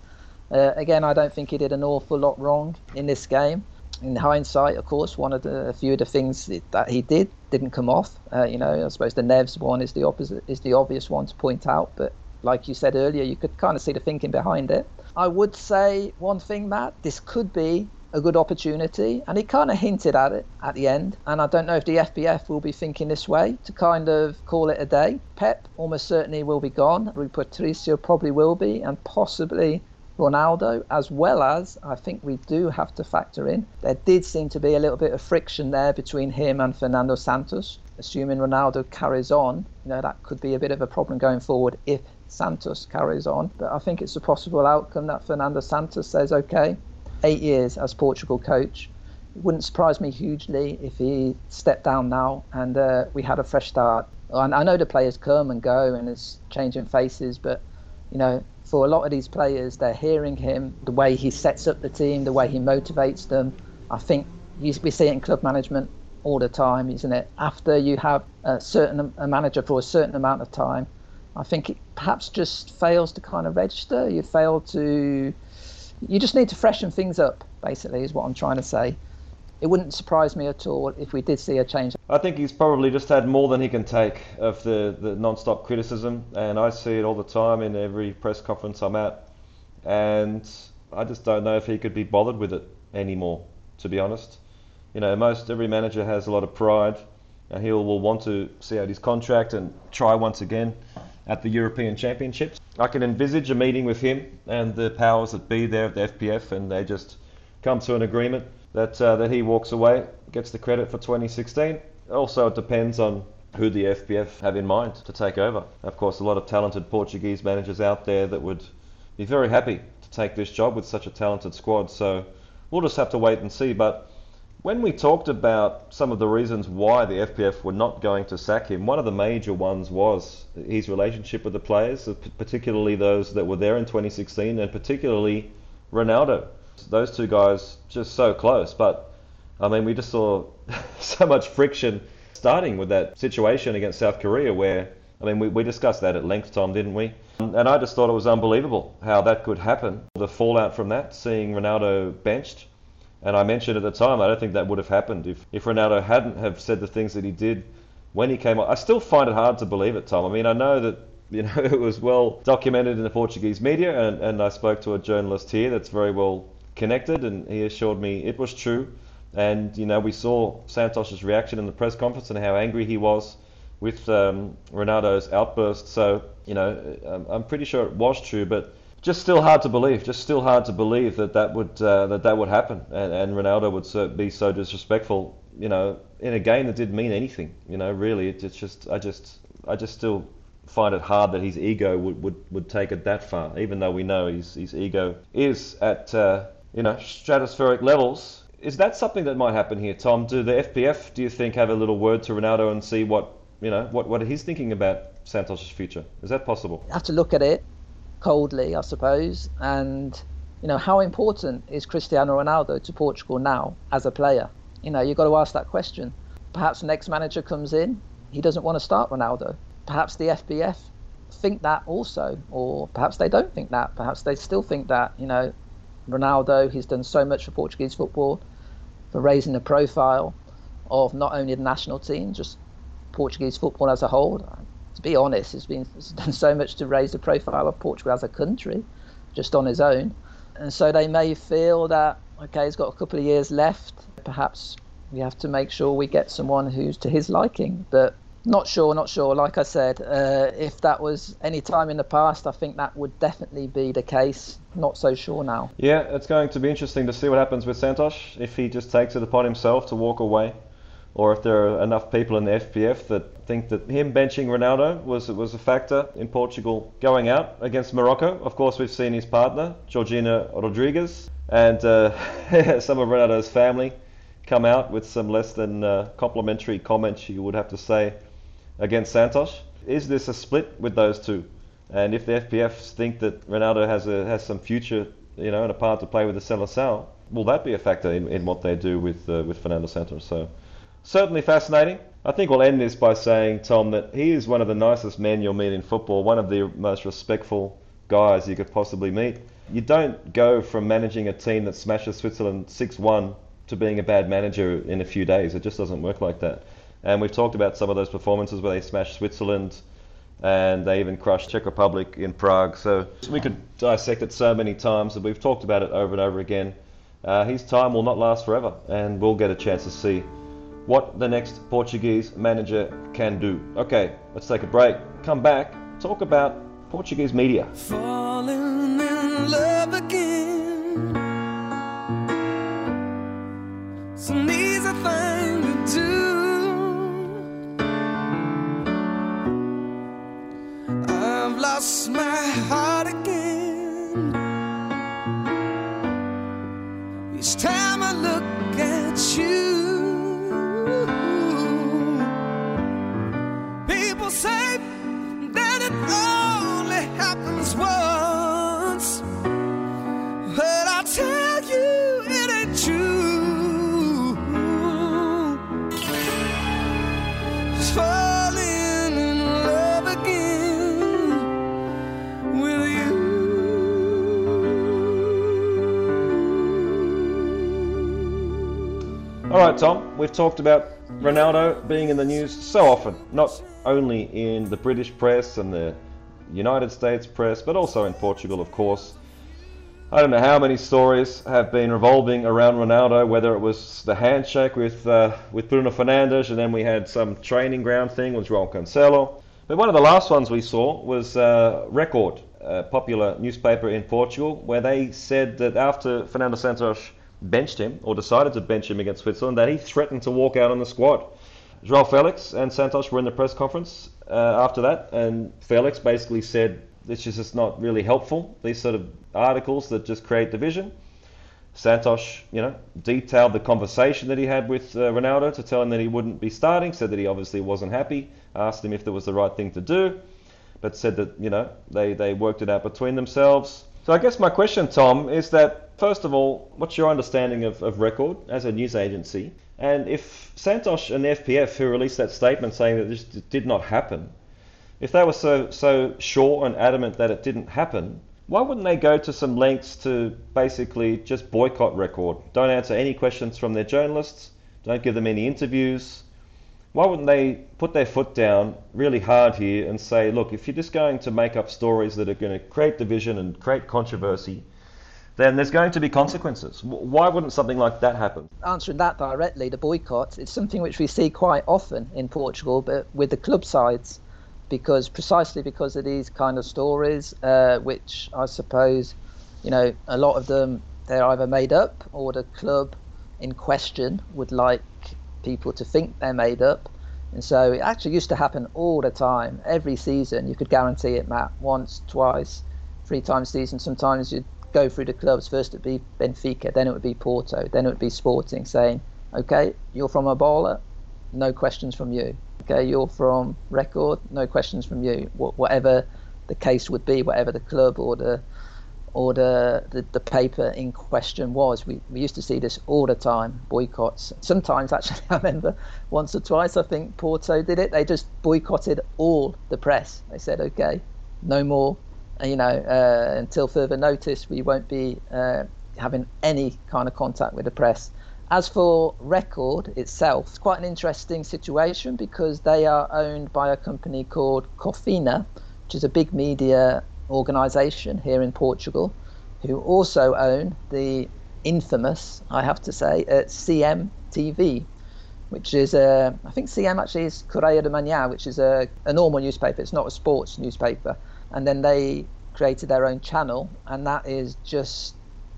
Uh, again, I don't think he did an awful lot wrong in this game in hindsight, of course, one of the a few of the things that he did didn't come off. Uh, you know, I suppose the Neves one is the opposite is the obvious one to point out, but like you said earlier, you could kind of see the thinking behind it. I would say one thing, Matt. This could be a good opportunity, and he kind of hinted at it at the end. And I don't know if the FPF will be thinking this way to kind of call it a day. Pepe almost certainly will be gone. Rui Patricio probably will be, and possibly Ronaldo, as well as I think we do have to factor in there did seem to be a little bit of friction there between him and Fernando Santos. Assuming Ronaldo carries on, you know that could be a bit of a problem going forward if Santos carries on. But I think it's a possible outcome that Fernando Santos says, okay, eight years as Portugal coach. It wouldn't surprise me hugely if he stepped down now and uh, we had a fresh start. And I know the players come and go and it's changing faces, but you know for a lot of these players, they're hearing him, the way he sets up the team, the way he motivates them. I think we see it in club management all the time, isn't it? After you have a certain a manager for a certain amount of time, I think it perhaps just fails to kind of register. You fail to, you just need to freshen things up. Basically, is what I'm trying to say it wouldn't surprise me at all if we did see a change. I think he's probably just had more than he can take of the, the non-stop criticism, and I see it all the time in every press conference I'm at, and I just don't know if he could be bothered with it anymore, to be honest. You know, most every manager has a lot of pride, and he will want to see out his contract and try once again at the European Championships. I can envisage a meeting with him and the powers that be there at the FPF, and they just come to an agreement that uh, that he walks away, gets the credit for 2016. Also, it depends on who the FPF have in mind to take over. Of course, a lot of talented Portuguese managers out there that would be very happy to take this job with such a talented squad. So we'll just have to wait and see. But when we talked about some of the reasons why the FPF were not going to sack him, one of the major ones was his relationship with the players, particularly those that were there in 2016, and particularly Ronaldo those two guys just so close. But I mean, we just saw <laughs> so much friction starting with that situation against South Korea, where I mean, we, we discussed that at length, Tom, didn't we? Um, and I just thought it was unbelievable how that could happen. The fallout from that, seeing Ronaldo benched. And I mentioned at the time, I don't think that would have happened if, if Ronaldo hadn't have said the things that he did when he came on. I still find it hard to believe it, Tom. I mean, I know that <laughs> you know it was well documented in the Portuguese media, and, and I spoke to a journalist here that's very well connected, and he assured me it was true. And you know, we saw Santos's reaction in the press conference and how angry he was with um, Ronaldo's outburst. So you know, I'm pretty sure it was true, but just still hard to believe. Just still hard to believe that that would uh, that that would happen, and, and Ronaldo would be so disrespectful. You know, in a game that didn't mean anything. You know, really, it's just I just I just still find it hard that his ego would, would, would take it that far, even though we know his, his ego is at uh, you know, stratospheric levels. Is that something that might happen here, Tom? Do the FPF, do you think, have a little word to Ronaldo and see what, you know, what, what he's thinking about Santos' future? Is that possible? You have to look at it coldly, I suppose. And, you know, how important is Cristiano Ronaldo to Portugal now as a player? You know, you've got to ask that question. Perhaps the next manager comes in, he doesn't want to start Ronaldo. Perhaps the FPF think that also, or perhaps they don't think that. Perhaps they still think that, you know, Ronaldo. He's done so much for Portuguese football, for raising the profile of not only the national team, just Portuguese football as a whole. To be honest, he's been done so much to raise the profile of Portugal as a country, just on his own. And so they may feel that okay, he's got a couple of years left. Perhaps we have to make sure we get someone who's to his liking. But Not sure, not sure. Like I said, uh, if that was any time in the past, I think that would definitely be the case. Not so sure now. Yeah, it's going to be interesting to see what happens with Santos if he just takes it upon himself to walk away, or if there are enough people in the FPF that think that him benching Ronaldo was was a factor in Portugal going out against Morocco. Of course, we've seen his partner Georgina Rodriguez and uh, <laughs> some of Ronaldo's family come out with some less than uh, complimentary comments, you would have to say, against Santos. Is this a split with those two? And if the FPFs think that Ronaldo has a has some future, you know, and a part to play with the Seleção, will that be a factor in, in what they do with uh, with Fernando Santos? So certainly fascinating. I think we'll end this by saying, Tom, that he is one of the nicest men you'll meet in football, one of the most respectful guys you could possibly meet. You don't go from managing a team that smashes Switzerland 6 1 to being a bad manager in a few days. It just doesn't work like that. And we've talked about some of those performances where they smashed Switzerland and they even crushed Czech Republic in Prague. So we could dissect it so many times, and we've talked about it over and over again. Uh, his time will not last forever, and we'll get a chance to see what the next Portuguese manager can do. Okay, let's take a break. Come back, talk about Portuguese media. Falling in love again. Easy thing to do. I've lost my heart again. Each time I look at you. Right, Tom, we've talked about Ronaldo being in the news so often, not only in the British press and the United States press, but also in Portugal, of course. I don't know how many stories have been revolving around Ronaldo, whether it was the handshake with uh, with Bruno Fernandes, and then we had some training ground thing with João Cancelo. But one of the last ones we saw was uh, Record, a popular newspaper in Portugal, where they said that after Fernando Santos benched him or decided to bench him against Switzerland that he threatened to walk out on the squad. Joao Felix and Santos were in the press conference uh, after that, and Felix basically said this is just not really helpful. These sort of articles that just create division. Santos, you know, detailed the conversation that he had with uh, Ronaldo to tell him that he wouldn't be starting. Said that he obviously wasn't happy. Asked him if that was the right thing to do, but said that you know they they worked it out between themselves. So I guess my question, Tom, is that first of all, what's your understanding of, of Record as a news agency? And if Santos and the FPF, who released that statement saying that this did not happen, if they were so so sure and adamant that it didn't happen, why wouldn't they go to some lengths to basically just boycott Record? Don't answer any questions from their journalists. Don't give them any interviews why wouldn't they put their foot down really hard here and say, look, if you're just going to make up stories that are going to create division and create controversy, then there's going to be consequences. Why wouldn't something like that happen? Answering that directly, the boycott, it's something which we see quite often in Portugal, but with the club sides, because precisely because of these kind of stories, uh, which I suppose, you know, a lot of them they're either made up or the club in question would like people to think they're made up. And so it actually used to happen all the time, every season. You could guarantee it, Matt, once, twice, three times a season. Sometimes you'd go through the clubs. First it'd be Benfica, then it would be Porto, then it would be Sporting, saying, okay, you're from A Bola, no questions from you. Okay, you're from Record, no questions from you. Wh- whatever the case would be, whatever the club or the or the, the, the, paper in question was. We, we used to see this all the time, boycotts. Sometimes, actually, <laughs> I remember once or twice, I think Porto did it. They just boycotted all the press. They said, okay, no more, you know, uh, until further notice, we won't be uh, having any kind of contact with the press. As for Record itself, it's quite an interesting situation because they are owned by a company called Cofina, which is a big media organisation here in Portugal, who also own the infamous, I have to say, uh, CMTV, which is a, I think CM actually is Correio de Manhã, which is a, a normal newspaper. It's not a sports newspaper. And then they created their own channel, and that is just,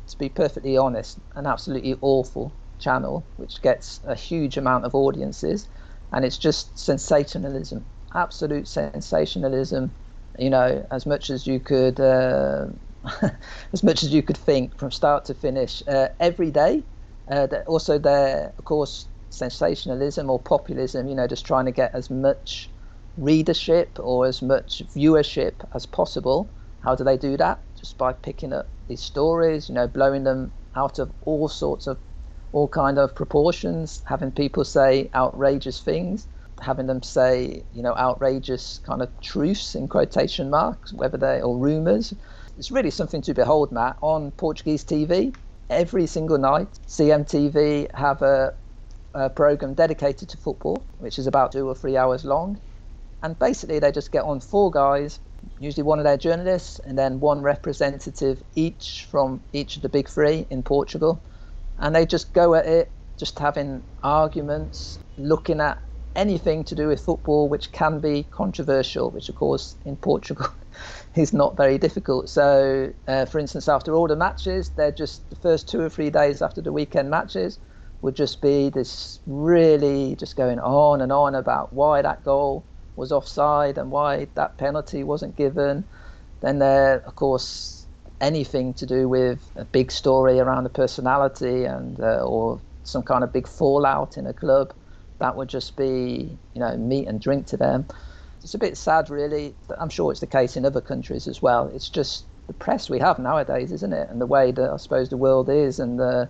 to be perfectly honest, an absolutely awful channel, which gets a huge amount of audiences, and it's just sensationalism, absolute sensationalism. You know, as much as you could, uh, <laughs> as much as you could think from start to finish, uh, every day. Uh, also, there, of course, sensationalism or populism. You know, just trying to get as much readership or as much viewership as possible. How do they do that? Just by picking up these stories, you know, blowing them out of all sorts of, all kind of proportions, having people say outrageous things, having them say, you know, outrageous kind of truths in quotation marks, whether they or rumours. It's really something to behold, Matt, on Portuguese TV. Every single night, CMTV have a, a program dedicated to football, which is about two or three hours long and basically they just get on four guys usually one of their journalists and then one representative each from each of the big three in portugal. And they just go at it just having arguments looking at anything to do with football which can be controversial which of course in portugal <laughs> is not very difficult. So uh, for instance after all the matches they're just the first two or three days after the weekend matches would just be this really just going on and on about why that goal was offside and why that penalty wasn't given. Then there, of course, anything to do with a big story around a personality and uh, or some kind of big fallout in a club, that would just be you know meat and drink to them. It's a bit sad, really. I'm sure it's the case in other countries as well. It's just the press we have nowadays, isn't it? And the way that I suppose the world is, and the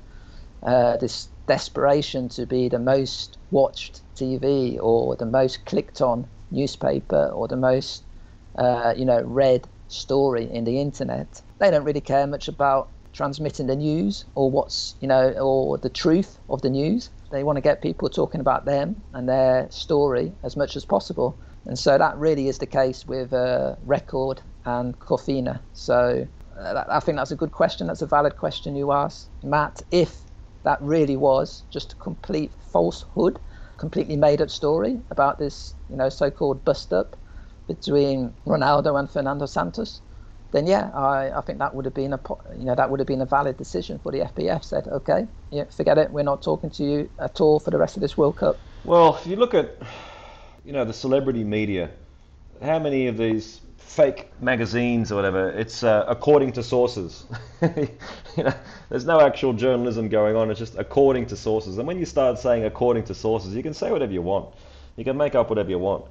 uh, this desperation to be the most watched TV or the most clicked on newspaper or the most uh, you know read story in the internet. They don't really care much about transmitting the news or what's you know or the truth of the news. They want to get people talking about them and their story as much as possible. And so that really is the case with uh, Record and Cofina. So uh, I think that's a good question. That's a valid question you asked, Matt. If that really was just a complete falsehood, completely made up story about this, you know, so-called bust up between Ronaldo and Fernando Santos, then yeah, I, I think that would have been a you know that would have been a valid decision for the FPF. Said okay, yeah, forget it, we're not talking to you at all for the rest of this World Cup. Well, if you look at you know the celebrity media, how many of these fake magazines or whatever. It's uh, according to sources. <laughs> you know, there's no actual journalism going on. It's just according to sources. And when you start saying according to sources, you can say whatever you want. You can make up whatever you want.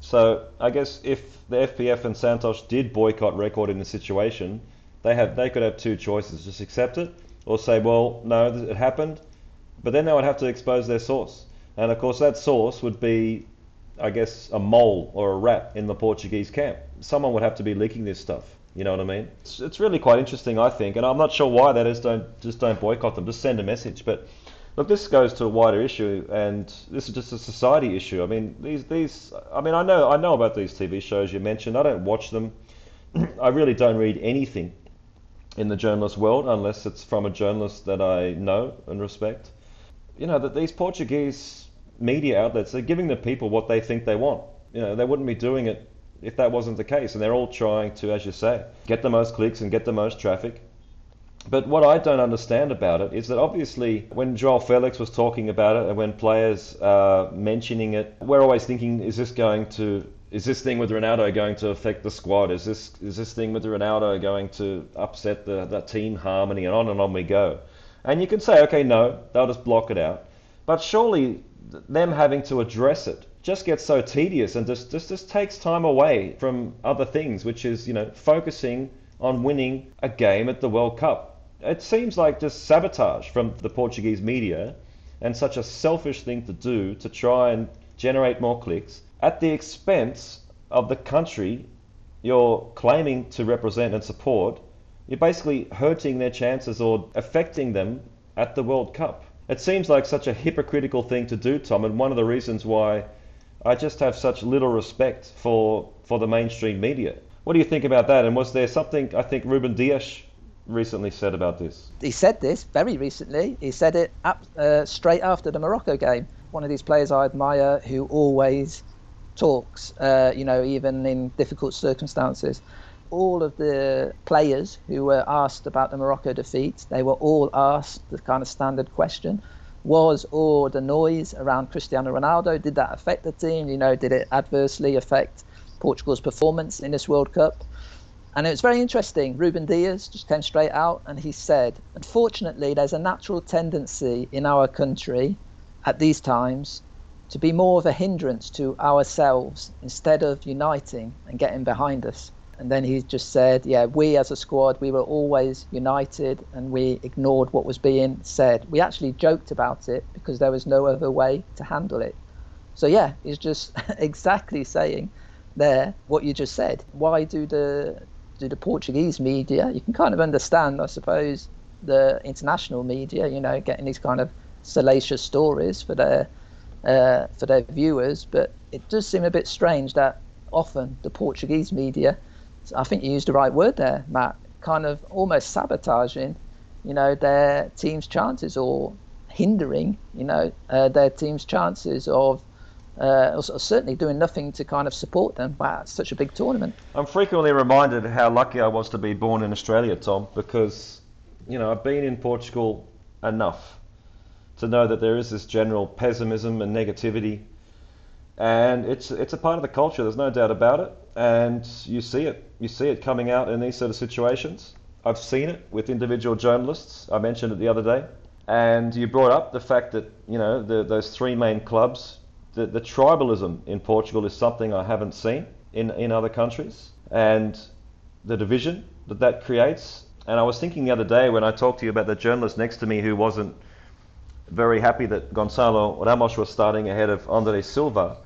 So I guess if the FPF and Santos did boycott record in the situation, they have they could have two choices: just accept it, or say, well, no, it happened. But then they would have to expose their source, and of course that source would be I guess, a mole or a rat in the Portuguese camp. Someone would have to be leaking this stuff. You know what I mean? It's, it's really quite interesting, I think, and I'm not sure why that is. Don't just don't boycott them. Just send a message. But look, this goes to a wider issue, and this is just a society issue. I mean, these these. I mean, I know I know about these TV shows you mentioned. I don't watch them. <clears throat> I really don't read anything in the journalist world unless it's from a journalist that I know and respect. You know that these Portuguese media outlets are giving the people what they think they want. You know, they wouldn't be doing it if that wasn't the case. And they're all trying to, as you say, get the most clicks and get the most traffic. But what I don't understand about it is that obviously when Joao Felix was talking about it and when players are mentioning it, we're always thinking, is this going to is this thing with Ronaldo going to affect the squad? Is this is this thing with Ronaldo going to upset the, the team harmony? And on and on we go. And you can say, okay, no, they'll just block it out. But surely them having to address it just gets so tedious and just, just just takes time away from other things, which is you know focusing on winning a game at the World Cup. It seems like just sabotage from the Portuguese media and such a selfish thing to do to try and generate more clicks at the expense of the country you're claiming to represent and support. You're basically hurting their chances or affecting them at the World Cup. It seems like such a hypocritical thing to do, Tom, and one of the reasons why I just have such little respect for for the mainstream media. What do you think about that? And was there something I think Ruben Dias recently said about this? He said this very recently. He said it up, uh, straight after the Morocco game. one of these players I admire who always talks, uh, you know, even in difficult circumstances. All of the players who were asked about the Morocco defeat, they were all asked the kind of standard question was all the noise around Cristiano Ronaldo, did that affect the team? You know, did it adversely affect Portugal's performance in this World Cup? And it was very interesting. Ruben Dias just came straight out and he said, Unfortunately, there's a natural tendency in our country at these times to be more of a hindrance to ourselves instead of uniting and getting behind us. And then he just said, Yeah, we as a squad, we were always united and we ignored what was being said. We actually joked about it because there was no other way to handle it. So, yeah, he's just <laughs> exactly saying there what you just said. Why do the do the Portuguese media? You can kind of understand, I suppose, the international media, you know, getting these kind of salacious stories for their uh, for their viewers. But it does seem a bit strange that often the Portuguese media, I think you used the right word there, Matt, kind of almost sabotaging, you know, their team's chances or hindering, you know, uh, their team's chances of uh, certainly doing nothing to kind of support them. Wow, it's such a big tournament. I'm frequently reminded how lucky I was to be born in Australia, Tom, because you know I've been in Portugal enough to know that there is this general pessimism and negativity, and it's it's a part of the culture. There's no doubt about it, and you see it. You see it coming out in these sort of situations. I've seen it with individual journalists. I mentioned it the other day, and you brought up the fact that you know the, those three main clubs the, the tribalism in Portugal is something I haven't seen in, in other countries, and the division that that creates. And I was thinking the other day when I talked to you about the journalist next to me who wasn't very happy that Gonçalo Ramos was starting ahead of Andre Silva.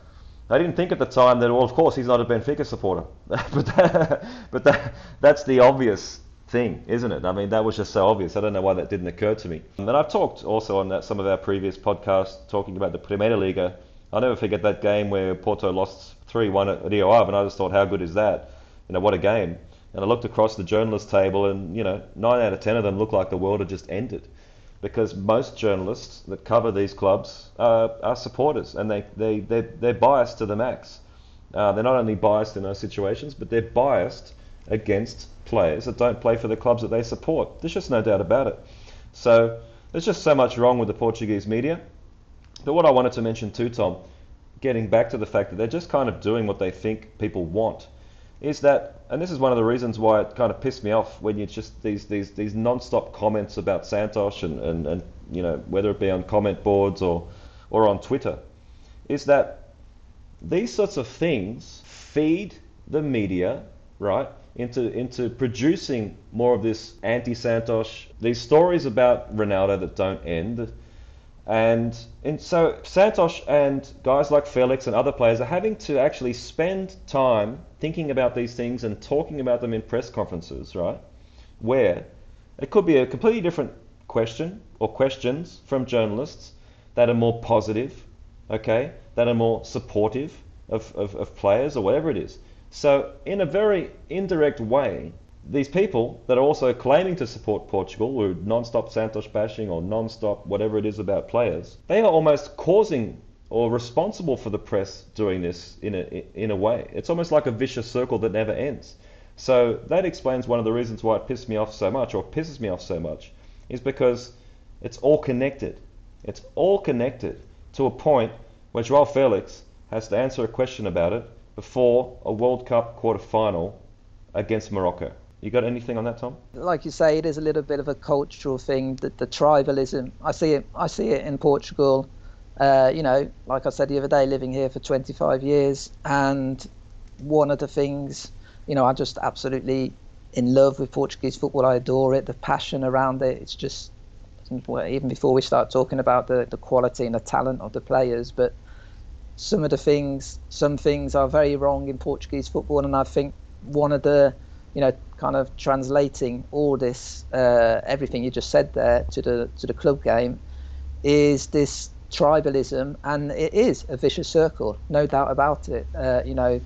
I didn't think at the time that, well, of course, he's not a Benfica supporter. <laughs> but that, but that, that's the obvious thing, isn't it? I mean, that was just so obvious. I don't know why that didn't occur to me. And I've talked also on that, some of our previous podcasts talking about the Primeira Liga I'll never forget that game where Porto lost 3 1 at Rio Ave, and I just thought, how good is that? You know, what a game. And I looked across the journalist table, and, you know, 9 out of 10 of them looked like the world had just ended. Because most journalists that cover these clubs uh, are supporters, and they, they, they, they're biased to the max. Uh, they're not only biased in those situations, but they're biased against players that don't play for the clubs that they support. There's just no doubt about it. So there's just so much wrong with the Portuguese media. But what I wanted to mention too, Tom, getting back to the fact that they're just kind of doing what they think people want, is that, and this is one of the reasons why it kind of pissed me off when you just these these these non-stop comments about Santos and, and, and you know whether it be on comment boards or or on Twitter, is that these sorts of things feed the media right into into producing more of this anti-Santos, these stories about Ronaldo that don't end and, and so Santos and guys like Felix and other players are having to actually spend time thinking about these things and talking about them in press conferences, right? Where it could be a completely different question or questions from journalists that are more positive, okay, that are more supportive of, of, of players or whatever it is. So, in a very indirect way, these people that are also claiming to support Portugal, who non-stop Santos bashing or non-stop whatever it is about players, they are almost causing or responsible for the press doing this in a in a way. It's almost like a vicious circle that never ends. So that explains one of the reasons why it pissed me off so much, or pisses me off so much, is because it's all connected. It's all connected to a point where Joao Felix has to answer a question about it before a World Cup quarter final against Morocco. You got anything on that, Tom? Like you say, it is a little bit of a cultural thing. The, the tribalism. I see it. I see it in Portugal. Uh, you know, like I said the other day, living here for 25 years, and one of the things, you know, I'm just absolutely in love with Portuguese football. I adore it. The passion around it. It's just even before we start talking about the, the quality and the talent of the players, but some of the things, some things are very wrong in Portuguese football, and I think one of the you know, kind of translating all this, uh, everything you just said there to the to the club game, is this tribalism, and it is a vicious circle, no doubt about it. Uh, you know,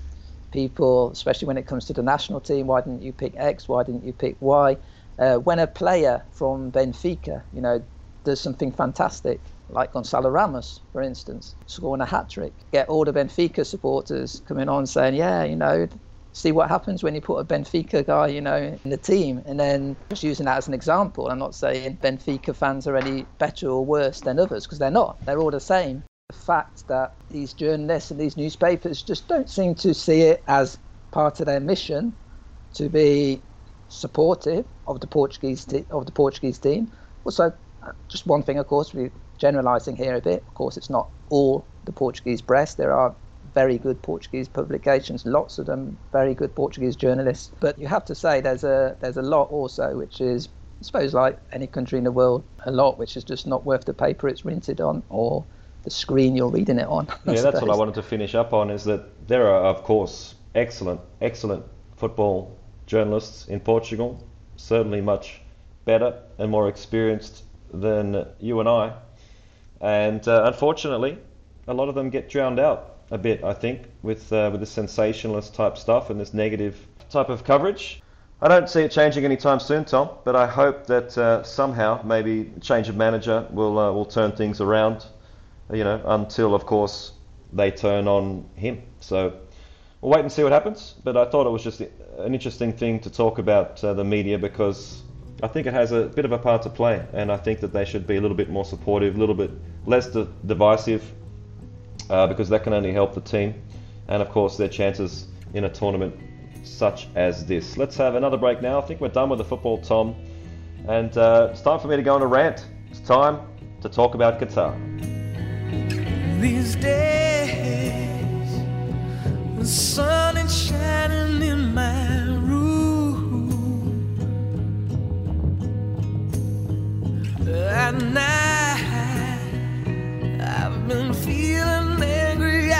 people, especially when it comes to the national team, why didn't you pick X? Why didn't you pick Y? Uh, when a player from Benfica, you know, does something fantastic, like Gonçalo Ramos, for instance, scoring a hat trick. Get all the Benfica supporters coming on saying, yeah, you know, see what happens when you put a Benfica guy, you know, in the team. And then just using that as an example, I'm not saying Benfica fans are any better or worse than others because they're not. They're all the same. The fact that these journalists and these newspapers just don't seem to see it as part of their mission to be supportive of the Portuguese te- of the Portuguese team. Also, just one thing, of course, we're generalising here a bit. Of course, it's not all the Portuguese press. There are very good Portuguese publications, lots of them very good Portuguese journalists. But you have to say there's a there's a lot also which is I suppose like any country in the world, a lot which is just not worth the paper it's printed on or the screen you're reading it on. <laughs> I yeah, that's what I wanted to finish up on is that there are of course excellent, excellent football journalists in Portugal, certainly much better and more experienced than you and I. And uh, unfortunately, a lot of them get drowned out a bit, I think, with uh, with the sensationalist type stuff and this negative type of coverage. I don't see it changing anytime soon, Tom, but I hope that uh, somehow, maybe change of manager will uh, will turn things around. You know, until of course they turn on him. So we'll wait and see what happens. But I thought it was just an interesting thing to talk about uh, the media because I think it has a bit of a part to play, and I think that they should be a little bit more supportive, a little bit less de- divisive, uh, because that can only help the team and, of course, their chances in a tournament such as this. Let's have another break now. I think we're done with the football, Tom, and uh, it's time for me to go on a rant. It's time to talk about Qatar. These days, the sun is shining in my room, and I've been feeling.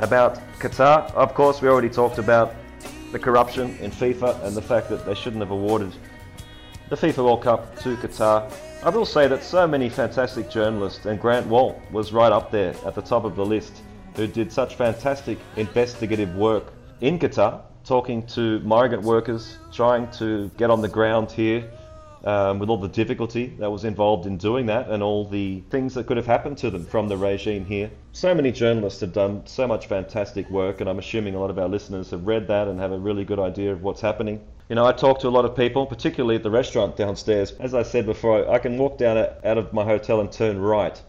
About Qatar, of course, we already talked about the corruption in FIFA and the fact that they shouldn't have awarded the FIFA World Cup to Qatar. I will say that so many fantastic journalists, and Grant Wahl was right up there at the top of the list, who did such fantastic investigative work in Qatar, talking to migrant workers, trying to get on the ground here um, with all the difficulty that was involved in doing that and all the things that could have happened to them from the regime here. So many journalists have done so much fantastic work, and I'm assuming a lot of our listeners have read that and have a really good idea of what's happening. You know, I talk to a lot of people, particularly at the restaurant downstairs. As I said before, I can walk down out of my hotel and turn right,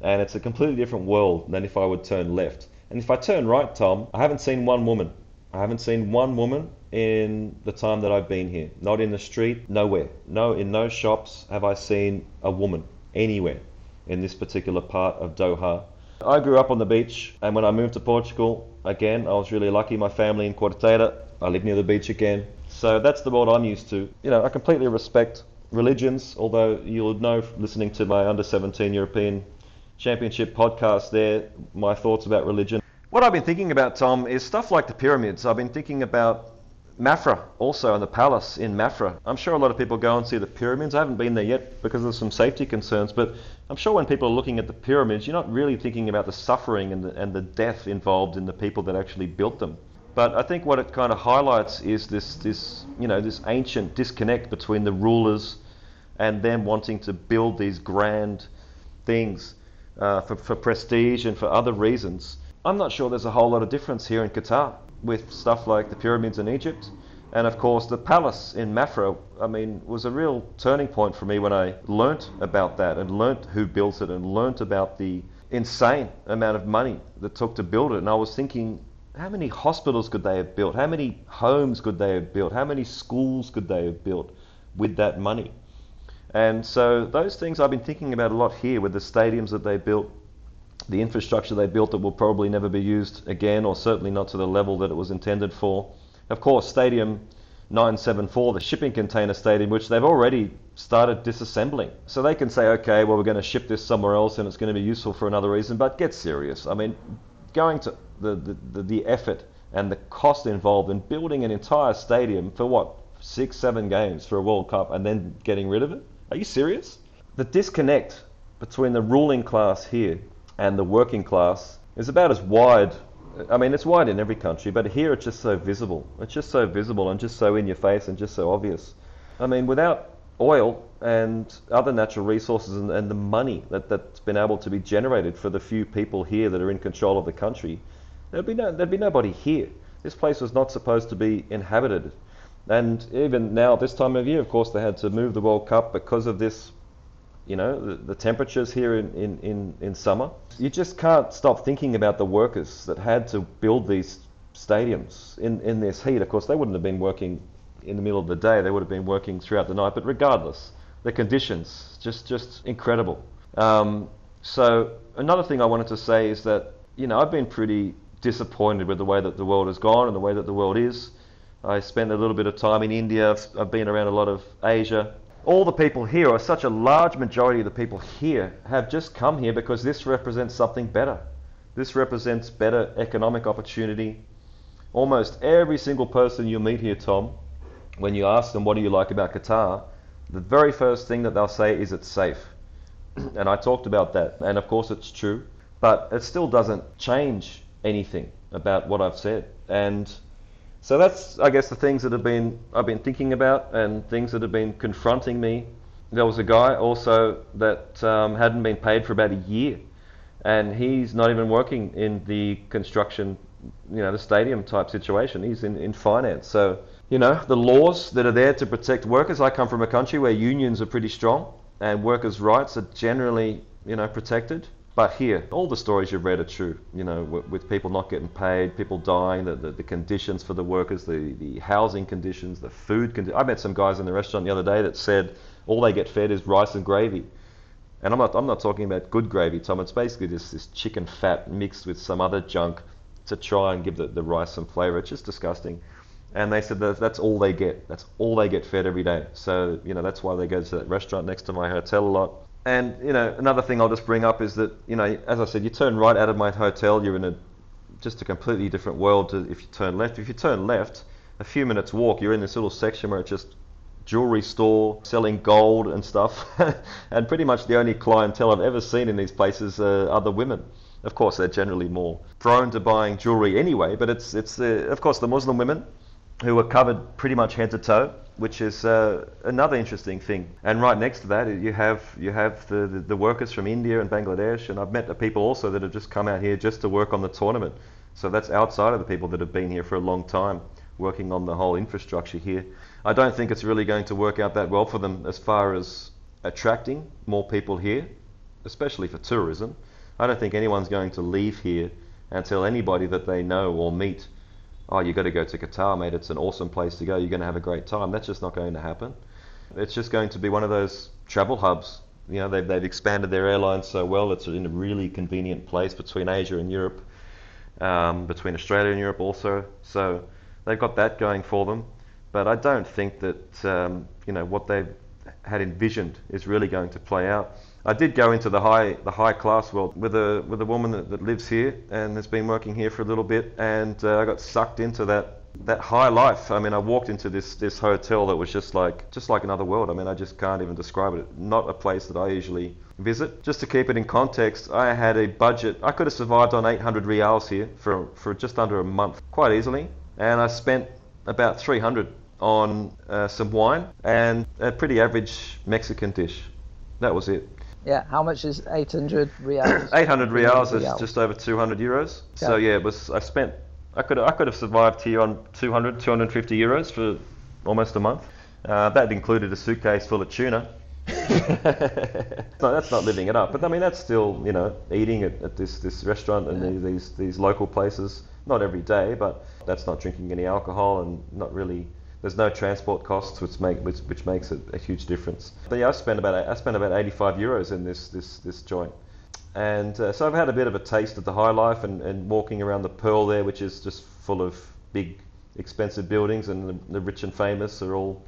and it's a completely different world than if I would turn left. And if I turn right, Tom, I haven't seen one woman. I haven't seen one woman in the time that I've been here. Not in the street, nowhere. No, in no shops have I seen a woman anywhere in this particular part of Doha. I grew up on the beach, and when I moved to Portugal, again, I was really lucky. My family in Quarteira, I live near the beach again. So that's the world I'm used to. You know, I completely respect religions, although you'll know listening to my under 17 European Championship podcast there, my thoughts about religion. What I've been thinking about, Tom, is stuff like the pyramids. I've been thinking about Mafra, also in the palace in Mafra. I'm sure a lot of people go and see the pyramids. I haven't been there yet because of some safety concerns, but I'm sure when people are looking at the pyramids, you're not really thinking about the suffering and the, and the death involved in the people that actually built them. But I think what it kind of highlights is this, this, you know, this ancient disconnect between the rulers and them wanting to build these grand things uh, for, for prestige and for other reasons. I'm not sure there's a whole lot of difference here in Qatar with stuff like the pyramids in Egypt. And of course, the palace in Mafra, I mean, was a real turning point for me when I learnt about that and learnt who built it and learnt about the insane amount of money that took to build it. And I was thinking, how many hospitals could they have built? How many homes could they have built? How many schools could they have built with that money? And so those things I've been thinking about a lot here with the stadiums that they built the infrastructure they built that will probably never be used again, or certainly not to the level that it was intended for. Of course, Stadium 974, the shipping container stadium, which they've already started disassembling. So they can say, okay, well, we're going to ship this somewhere else and it's going to be useful for another reason, but get serious. I mean, going to the, the, the, effort and the cost involved in building an entire stadium for what six, seven games for a World Cup and then getting rid of it? Are you serious? The disconnect between the ruling class here and the working class is about as wide. I mean, it's wide in every country, but here it's just so visible. It's just so visible and just so in your face and just so obvious. I mean, without oil and other natural resources and, and the money that, that's been able to be generated for the few people here that are in control of the country, there'd be, no, there'd be nobody here. This place was not supposed to be inhabited. And even now, this time of year, of course, they had to move the World Cup because of this, you know, the, the temperatures here in, in, in, in summer. You just can't stop thinking about the workers that had to build these stadiums in, in this heat. Of course, they wouldn't have been working in the middle of the day, they would have been working throughout the night. But regardless, the conditions, just, just incredible. Um, so another thing I wanted to say is that, you know, I've been pretty disappointed with the way that the world has gone and the way that the world is. I spent a little bit of time in India. I've, I've been around a lot of Asia. All the people here, or such a large majority of the people here, have just come here because this represents something better. This represents better economic opportunity. Almost every single person you meet here, Tom, when you ask them what do you like about Qatar, the very first thing that they'll say is it's safe. <clears throat> and I talked about that, and of course it's true, but it still doesn't change anything about what I've said. And so that's, I guess, the things that have been I've been thinking about and things that have been confronting me. There was a guy also that um, hadn't been paid for about a year, and he's not even working in the construction, you know, the stadium type situation. He's in, in finance. So, you know, the laws that are there to protect workers. I come from a country where unions are pretty strong and workers' rights are generally, you know, protected. But here, all the stories you've read are true. You know, with, with people not getting paid, people dying, the, the, the, conditions for the workers, the, the housing conditions, the food conditions. I met some guys in the restaurant the other day that said all they get fed is rice and gravy. And I'm not, I'm not talking about good gravy, Tom. It's basically just this chicken fat mixed with some other junk to try and give the, the rice some flavour. It's just disgusting. And they said that that's all they get. That's all they get fed every day. So, you know, that's why they go to that restaurant next to my hotel a lot and you know, another thing I'll just bring up is that you know, as I said, you turn right out of my hotel, you're in a just a completely different world to if you turn left. If you turn left, a few minutes walk, you're in this little section where it's just jewelry store selling gold and stuff, <laughs> and pretty much the only clientele I've ever seen in these places uh, are the women. Of course, they're generally more prone to buying jewelry anyway, but it's it's uh, of course the Muslim women who were covered pretty much head to toe which is uh, another interesting thing. And right next to that, you have you have the, the, the, workers from India and Bangladesh, and I've met people also that have just come out here just to work on the tournament. So that's outside of the people that have been here for a long time, working on the whole infrastructure here. I don't think it's really going to work out that well for them as far as attracting more people here, especially for tourism. I don't think anyone's going to leave here and tell anybody that they know or meet oh, you've got to go to Qatar, mate. It's an awesome place to go. You're going to have a great time. That's just not going to happen. It's just going to be one of those travel hubs. You know, they've, they've expanded their airlines so well. It's in a really convenient place between Asia and Europe, um, between Australia and Europe also. So they've got that going for them. But I don't think that, um, you know, what they've had envisioned is really going to play out. I did go into the high the high class world with a with a woman that, that lives here and has been working here for a little bit, and uh, I got sucked into that that high life. I mean, I walked into this this hotel that was just like just like another world. I mean, I just can't even describe it. Not a place that I usually visit. Just to keep it in context, I had a budget. I could have survived on 800 riyals here for for just under a month, quite easily, and I spent about 300 on uh, some wine and a pretty average Mexican dish. That was it. Yeah, how much is 800 riyals? <coughs> 800 riyals is just over 200 euros. Yeah. So yeah, it was I spent I could I could have survived here on 200 250 euros for almost a month. Uh, that included a suitcase full of tuna. <laughs> no, that's not living it up. But I mean, that's still you know eating at, at this this restaurant and yeah. these these local places. Not every day, but that's not drinking any alcohol and not really there's no transport costs, which make which, which makes it a huge difference. But yeah, I spent about I spent about 85 euros in this this this joint, and uh, so I've had a bit of a taste of the high life and, and walking around the Pearl there, which is just full of big, expensive buildings, and the, the rich and famous are all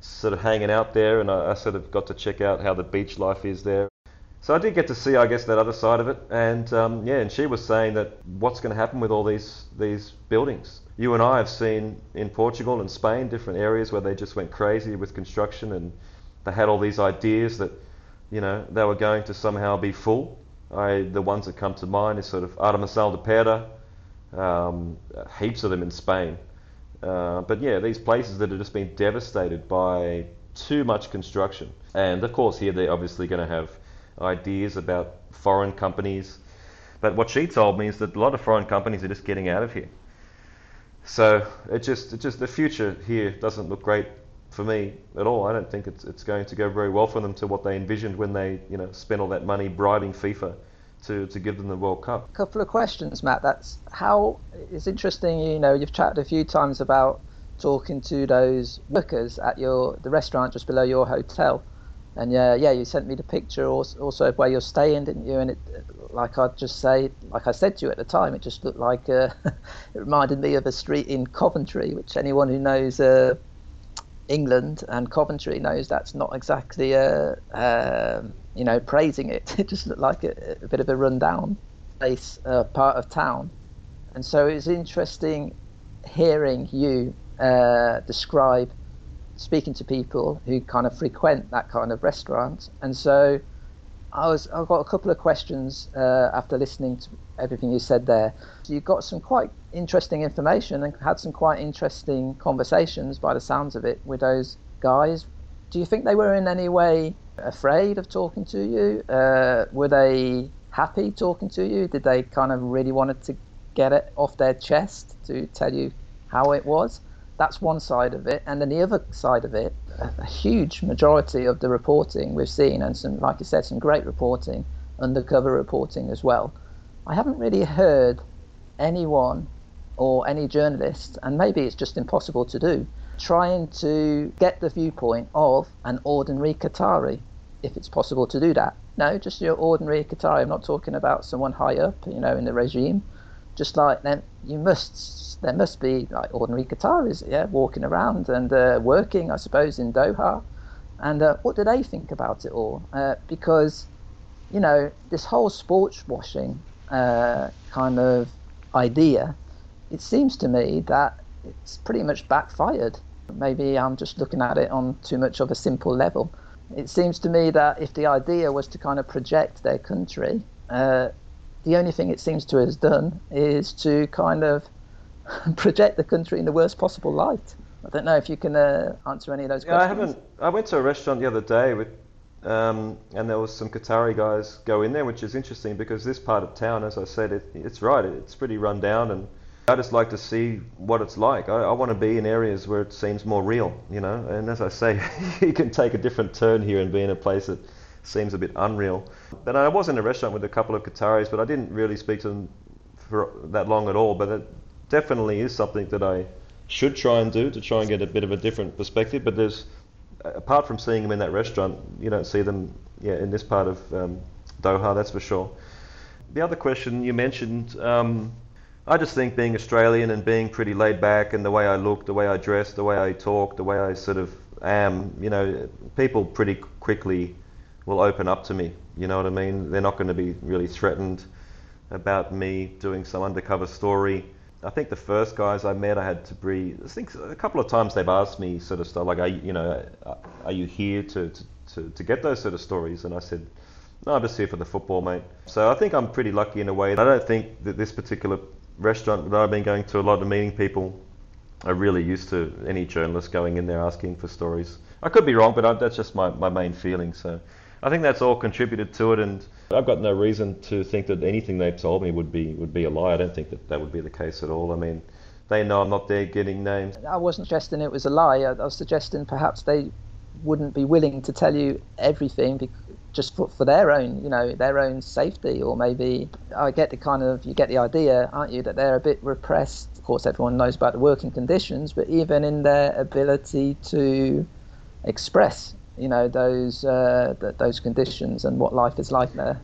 sort of hanging out there, and I, I sort of got to check out how the beach life is there. So I did get to see, I guess, that other side of it, and um, yeah, and she was saying that what's going to happen with all these these buildings. You and I have seen in Portugal and Spain different areas where they just went crazy with construction, and they had all these ideas that, you know, they were going to somehow be full. I, the ones that come to mind is sort of Armação de Pêra, um, heaps of them in Spain. Uh, but yeah, these places that have just been devastated by too much construction. And of course, here they're obviously going to have ideas about foreign companies. But what she told me is that a lot of foreign companies are just getting out of here. So it just, it just the future here doesn't look great for me at all. I don't think it's, it's going to go very well for them to what they envisioned when they you know spent all that money bribing FIFA to, to give them the World Cup. A couple of questions, Matt. That's how it's interesting. You know, you've chatted a few times about talking to those workers at your the restaurant just below your hotel and yeah, yeah, you sent me the picture also of where you're staying, didn't you? And it, like I just say, like I said to you at the time, it just looked like uh, <laughs> it reminded me of a street in Coventry, which anyone who knows uh, England and Coventry knows that's not exactly uh, um, you know praising it. <laughs> It just looked like a, a bit of a rundown place, uh, part of town, and so it was interesting hearing you uh, describe speaking to people who kind of frequent that kind of restaurant. And so I was I got a couple of questions uh, after listening to everything you said there. You got some quite interesting information and had some quite interesting conversations by the sounds of it with those guys. Do you think they were in any way afraid of talking to you? Uh, were they happy talking to you? Did they kind of really wanted to get it off their chest to tell you how it was? That's one side of it, and then the other side of it, a, huge majority of the reporting we've seen, and some, like I said, some great reporting, undercover reporting as well. I haven't really heard anyone or any journalist, and maybe it's just impossible to do, trying to get the viewpoint of an ordinary Qatari, if it's possible to do that. No, just your ordinary Qatari. I'm not talking about someone high up, you know, in the regime. Just like them, you must there must be like ordinary Qataris, yeah, walking around and uh, working, I suppose, in Doha. And uh, what do they think about it all? Uh, because, you know, this whole sports washing uh, kind of idea, it seems to me that it's pretty much backfired. Maybe I'm just looking at it on too much of a simple level. It seems to me that if the idea was to kind of project their country, uh, the only thing it seems to have done is to kind of <laughs> project the country in the worst possible light. I don't know if you can uh, answer any of those questions. I haven't. I went to a restaurant the other day with, um, and there was some Qatari guys go in there, which is interesting because this part of town, as I said, it, it's right. It's pretty run down, and I just like to see what it's like. I, I want to be in areas where it seems more real, you know. And as I say, <laughs> you can take a different turn here and be in a place that seems a bit unreal. But I was in a restaurant with a couple of Qataris, but I didn't really speak to them for that long at all. But it, definitely is something that I should try and do to try and get a bit of a different perspective. But there's, apart from seeing them in that restaurant, you don't see them yeah, in this part of um, Doha, that's for sure. The other question you mentioned, um, I just think being Australian and being pretty laid back and the way I look, the way I dress, the way I talk, the way I sort of am, you know, people pretty quickly will open up to me. You know what I mean? They're not going to be really threatened about me doing some undercover story. I think the first guys I met, I had to breathe. I think a couple of times they've asked me sort of stuff like, are you, you know, are you here to, to, to, to get those sort of stories? And I said, no, I'm just here for the football, mate. So I think I'm pretty lucky in a way. I don't think that this particular restaurant that I've been going to a lot of meeting people are really used to any journalist going in there asking for stories. I could be wrong, but I, that's just my, my main feeling. So I think that's all contributed to it, and I've got no reason to think that anything they've told me would be would be a lie. I don't think that that would be the case at all. I mean, they know I'm not there getting names. I wasn't suggesting it was a lie. I, I was suggesting perhaps they wouldn't be willing to tell you everything just for, for their own, you know, their own safety, or maybe I get the kind of you get the idea, aren't you, that they're a bit repressed. Of course, everyone knows about the working conditions, but even in their ability to express you know those uh, th- those conditions and what life is like there.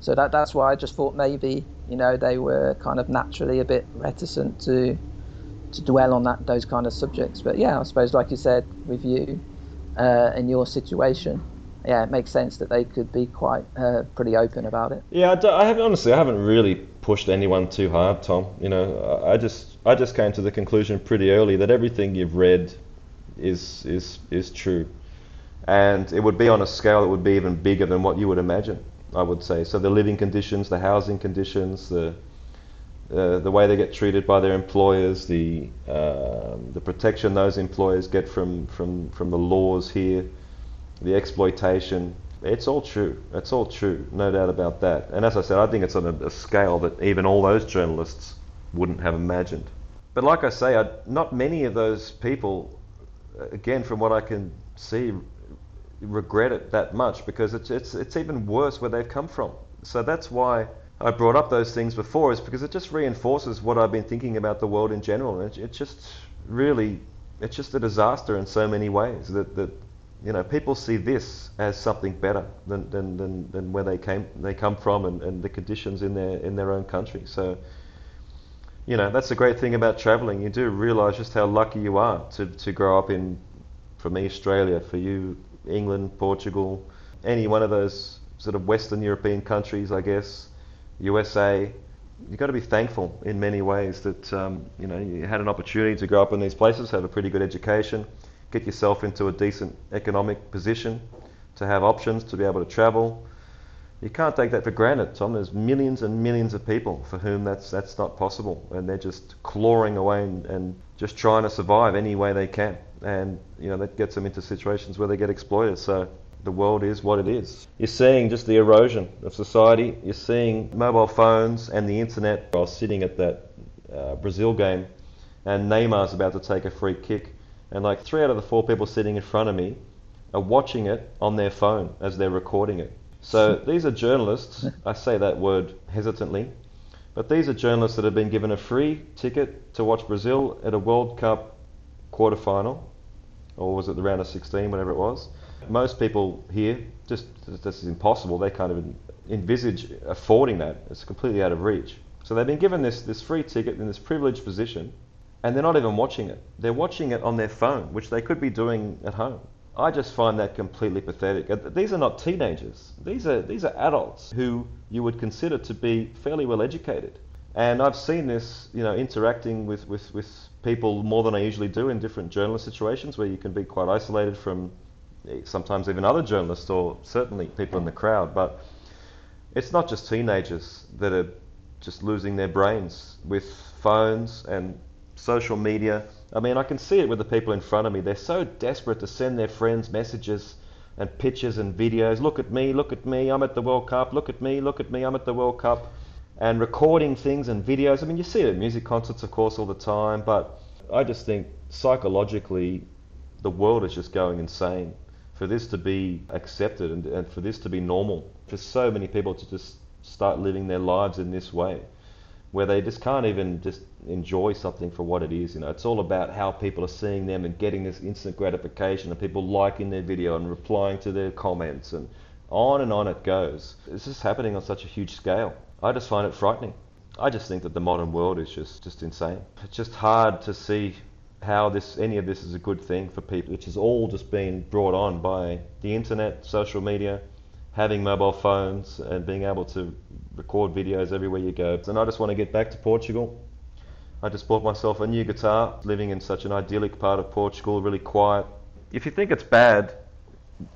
So that that's why I just thought maybe you know they were kind of naturally a bit reticent to to dwell on that those kind of subjects. But yeah, I suppose like you said with you uh, in your situation, yeah, it makes sense that they could be quite uh, pretty open about it. Yeah, I, I have honestly, I haven't really pushed anyone too hard, Tom. You know, I just I just came to the conclusion pretty early that everything you've read is is is true, and it would be on a scale that would be even bigger than what you would imagine. I would say so. The living conditions, the housing conditions, the uh, the way they get treated by their employers, the um, the protection those employers get from, from, from the laws here, the exploitation. It's all true. It's all true, no doubt about that. And as I said, I think it's on a, a scale that even all those journalists wouldn't have imagined. But like I say, I, not many of those people, again, from what I can see, regret it that much because it's it's it's even worse where they've come from. So that's why I brought up those things before is because it just reinforces what I've been thinking about the world in general. It, it just really, it's just a disaster in so many ways that, that you know, people see this as something better than, than, than, than where they came they come from and, and the conditions in their in their own country. So, you know, that's the great thing about traveling. You do realize just how lucky you are to, to grow up in, for me, Australia, for you, England, Portugal, any one of those sort of Western European countries, I guess USA, you've got to be thankful in many ways that um, you know you had an opportunity to grow up in these places, have a pretty good education, get yourself into a decent economic position, to have options to be able to travel. You can't take that for granted, Tom. There's millions and millions of people for whom that's that's not possible, and they're just clawing away and, and just trying to survive any way they can, and you know that gets them into situations where they get exploited. So the world is what it is. You're seeing just the erosion of society. You're seeing mobile phones and the internet. I was sitting at that uh, Brazil game, and Neymar's about to take a free kick, and like three out of the four people sitting in front of me are watching it on their phone as they're recording it. So <laughs> these are journalists. I say that word hesitantly, but these are journalists that have been given a free ticket to watch Brazil at a World Cup quarterfinal, or was it the round of 16, whatever it was most people here just this is impossible. They kind of envisage affording that. It's completely out of reach. So they've been given this this free ticket in this privileged position, and they're not even watching it. They're watching it on their phone, which they could be doing at home. I just find that completely pathetic. Uh, these are not teenagers. These are these are adults who you would consider to be fairly well educated. And I've seen this, you know, interacting with, with, with people more than I usually do in different journalist situations where you can be quite isolated from eh, sometimes even other journalists or certainly people in the crowd. But it's not just teenagers that are just losing their brains with phones and social media. I mean, I can see it with the people in front of me. They're so desperate to send their friends messages and pictures and videos. Look at me, look at me, I'm at the World Cup. Look at me, look at me, I'm at the World Cup. And recording things and videos. I mean, you see it at music concerts, of course, all the time. But I just think psychologically, the world is just going insane for this to be accepted and, and for this to be normal, for so many people to just start living their lives in this way, where they just can't even just enjoy something for what it is. You know, it's all about how people are seeing them and getting this instant gratification and people liking their video and replying to their comments and on and on it goes. This is happening on such a huge scale. I just find it frightening. I just think that the modern world is just, just insane. It's just hard to see how this any of this is a good thing for people, which has all just been brought on by the internet, social media, having mobile phones, and being able to record videos everywhere you go. And I just want to get back to Portugal. I just bought myself a new guitar, living in such an idyllic part of Portugal, really quiet. If you think it's bad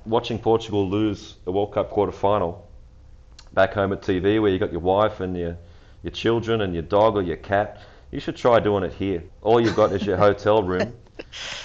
watching Portugal lose the World Cup quarter final back home at TV where you got your wife and your your children and your dog or your cat, you should try doing it here. All you've got is your hotel <laughs> room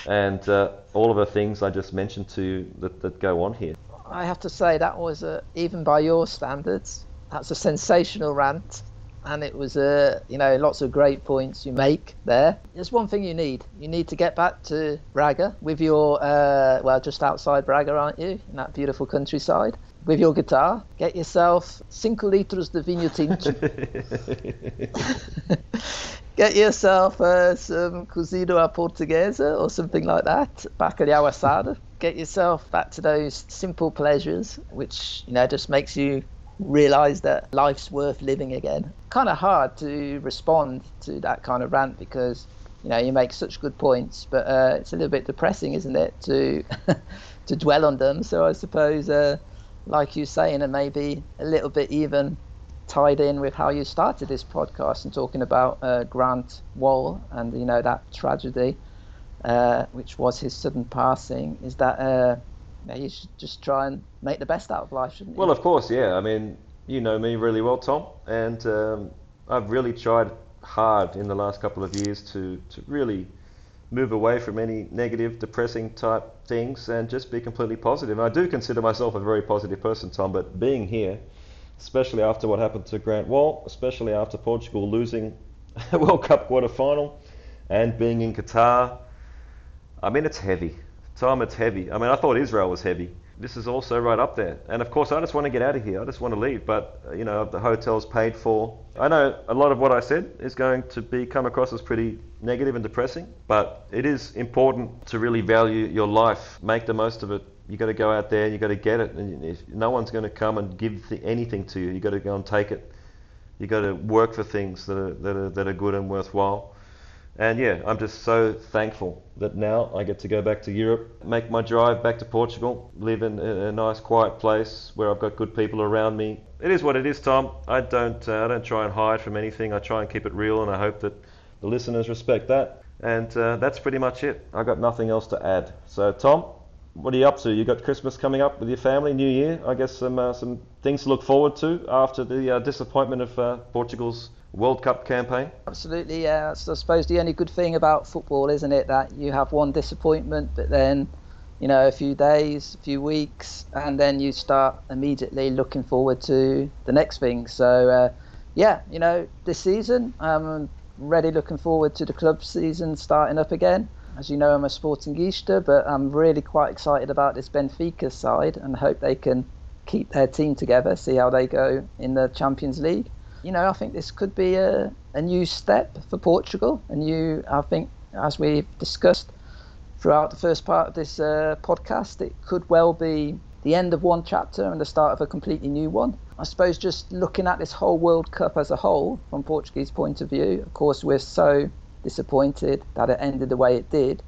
and uh, all of the things I just mentioned to you that, that go on here. I have to say that was a, even by your standards, that's a sensational rant, and it was a you know lots of great points you make there. There's one thing you need. You need to get back to Braga with your uh, well just outside Braga, aren't you? In that beautiful countryside. With your guitar, get yourself cinco litros de vinho tinto. <laughs> <laughs> get yourself uh, some cozido a portuguesa or something like that, bacalhau assado. Get yourself back to those simple pleasures, which you know just makes you realize that life's worth living again. Kind of hard to respond to that kind of rant because you know you make such good points, but uh, it's a little bit depressing, isn't it, to <laughs> to dwell on them. So I suppose, uh, like you're saying, and maybe a little bit even tied in with how you started this podcast and talking about uh, Grant Wahl and you know that tragedy, uh, which was his sudden passing, is that uh, you should just try and make the best out of life, shouldn't you? Well, of course, yeah. I mean, you know me really well, Tom, and um, I've really tried hard in the last couple of years to, to really move away from any negative, depressing type things and just be completely positive. And I do consider myself a very positive person, Tom, but being here, especially after what happened to Grant Wahl, especially after Portugal losing a <laughs> World Cup quarter final and being in Qatar, I mean, it's heavy. Tom, it's heavy. I mean, I thought Israel was heavy this is also right up there. And of course, I just want to get out of here. I just want to leave. But uh, you know, the hotel's paid for. I know a lot of what I said is going to be come across as pretty negative and depressing. But it is important to really value your life, make the most of it. You got to go out there. and You got to get it. And if no one's going to come and give anything to you, you got to go and take it. You got to work for things that are that are that are good and worthwhile. And yeah, I'm just so thankful that now I get to go back to Europe, make my drive back to Portugal, live in a nice, quiet place where I've got good people around me. It is what it is, Tom. I don't, uh, I don't try and hide from anything. I try and keep it real, and I hope that the listeners respect that. And uh, that's pretty much it. I got nothing else to add. So, Tom, what are you up to? You got Christmas coming up with your family, New Year. I guess some uh, some things to look forward to after the uh, disappointment of uh, Portugal's World Cup campaign? Absolutely, yeah. So I suppose the only good thing about football, isn't it, that you have one disappointment, but then, you know, a few days, a few weeks, and then you start immediately looking forward to the next thing. So, uh, yeah, you know, this season, I'm ready looking forward to the club season starting up again. As you know, I'm a sporting Sportingista, but I'm really quite excited about this Benfica side and hope they can keep their team together, see how they go in the Champions League you know, I think this could be a, a new step for Portugal. A new, I think, as we've discussed throughout the first part of this uh, podcast, it could well be the end of one chapter and the start of a completely new one. I suppose just looking at this whole World Cup as a whole, from Portuguese point of view, of course, we're so disappointed that it ended the way it did.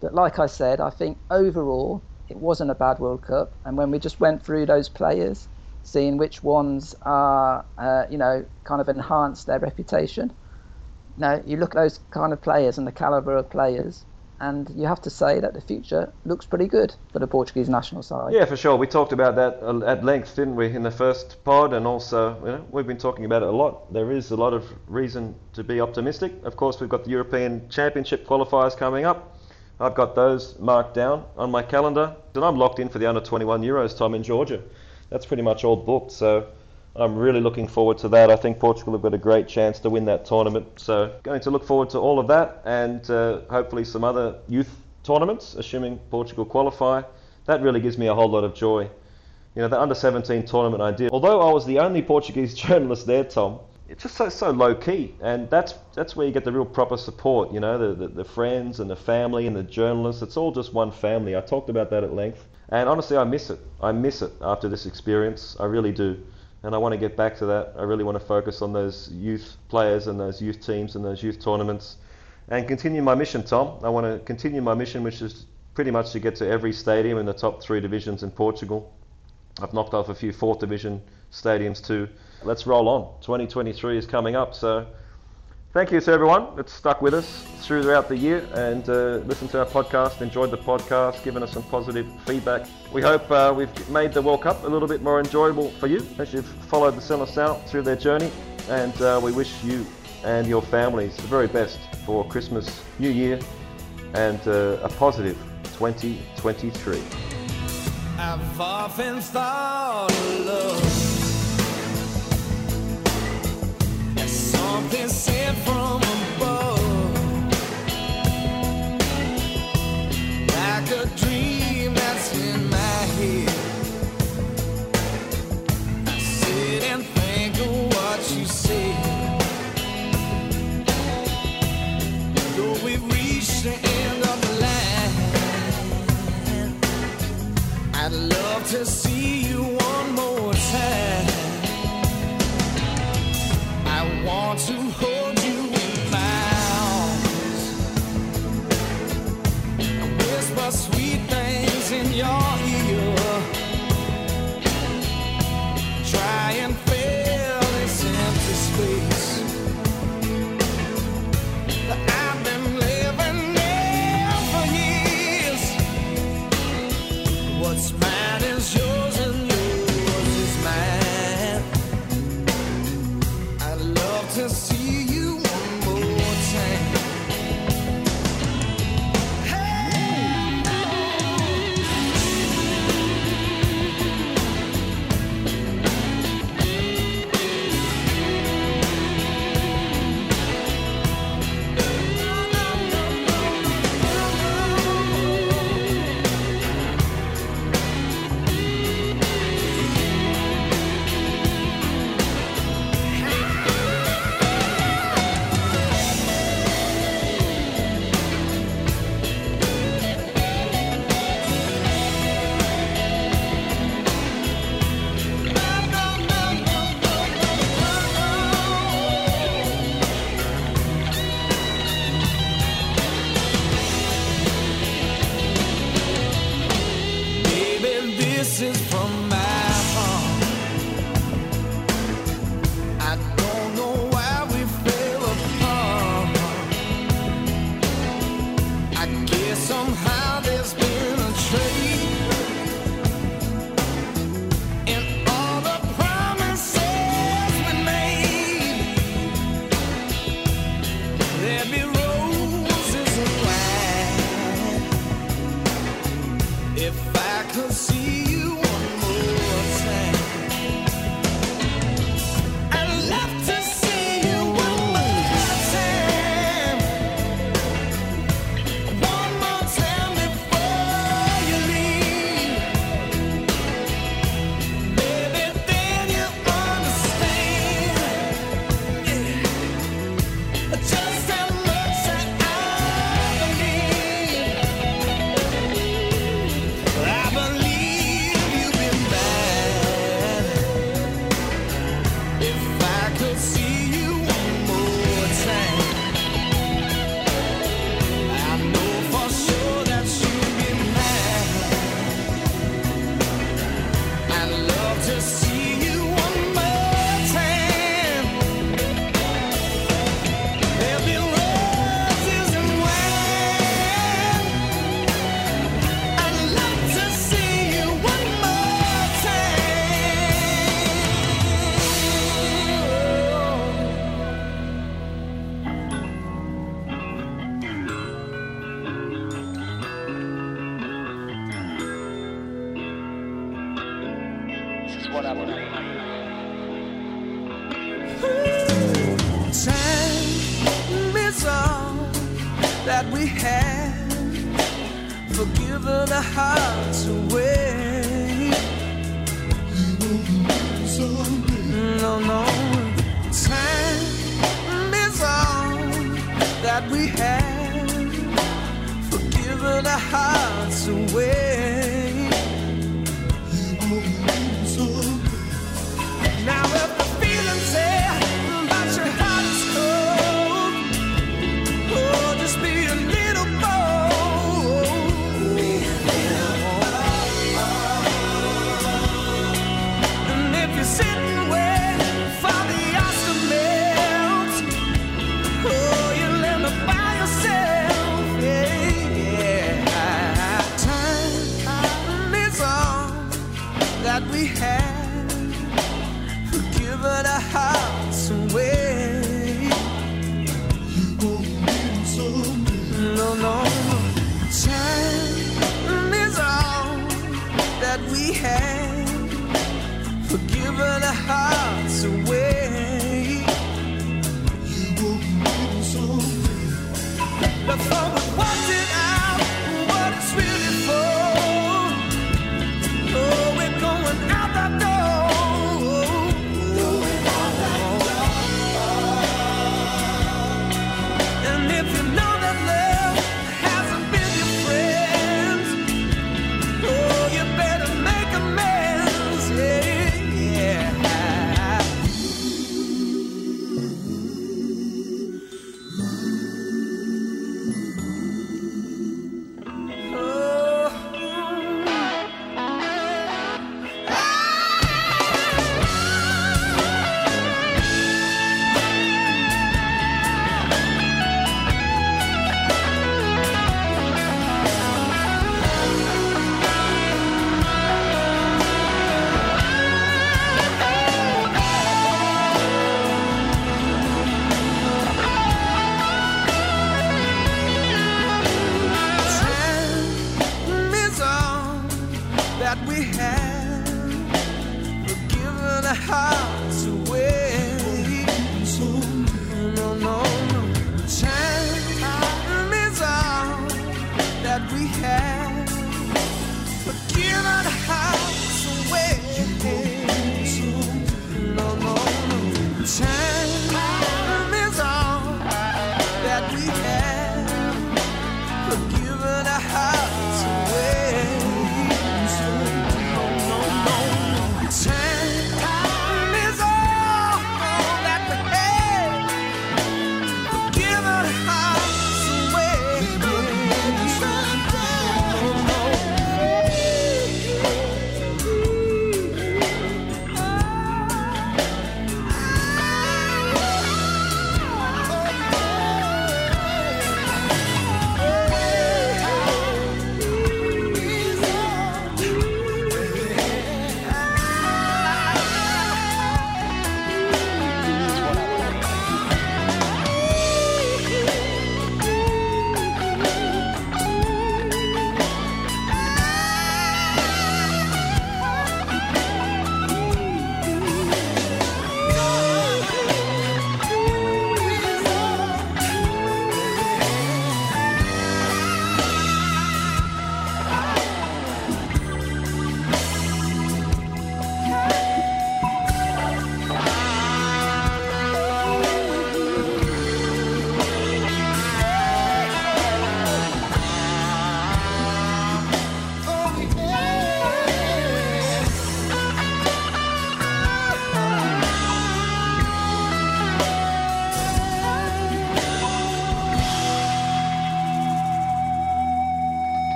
But like I said, I think overall it wasn't a bad World Cup. And when we just went through those players, seeing which ones are, uh, you know, kind of enhance their reputation. Now, you look at those kind of players and the caliber of players, and you have to say that the future looks pretty good for the Portuguese national side. Yeah, for sure. We talked about that at length, didn't we, in the first pod, and also you know, we've been talking about it a lot. There is a lot of reason to be optimistic. Of course, we've got the European Championship qualifiers coming up. I've got those marked down on my calendar, and I'm locked in for the under 21 Euros time in Georgia that's pretty much all booked. So I'm really looking forward to that. I think Portugal have got a great chance to win that tournament. So going to look forward to all of that and uh, hopefully some other youth tournaments, assuming Portugal qualify. That really gives me a whole lot of joy. You know, the under 17 tournament I did, although I was the only Portuguese <laughs> journalist there, Tom, it's just so so low key, and that's that's where you get the real proper support. You know, the, the, the friends and the family and the journalists. It's all just one family. I talked about that at length. And honestly, I miss it. I miss it after this experience. I really do. And I want to get back to that. I really want to focus on those youth players and those youth teams and those youth tournaments and continue my mission, Tom. I want to continue my mission, which is pretty much to get to every stadium in the top three divisions in Portugal. I've knocked off a few fourth division stadiums too. Let's roll on. 2023 is coming up, so thank you to everyone that's stuck with us throughout the year and uh, listened to our podcast, enjoyed the podcast, given us some positive feedback. We hope uh, we've made the World Cup a little bit more enjoyable for you as you've followed the Seleção through their journey. And uh, we wish you and your families the very best for Christmas, New Year, and uh, a positive 2023. I've often thought of love.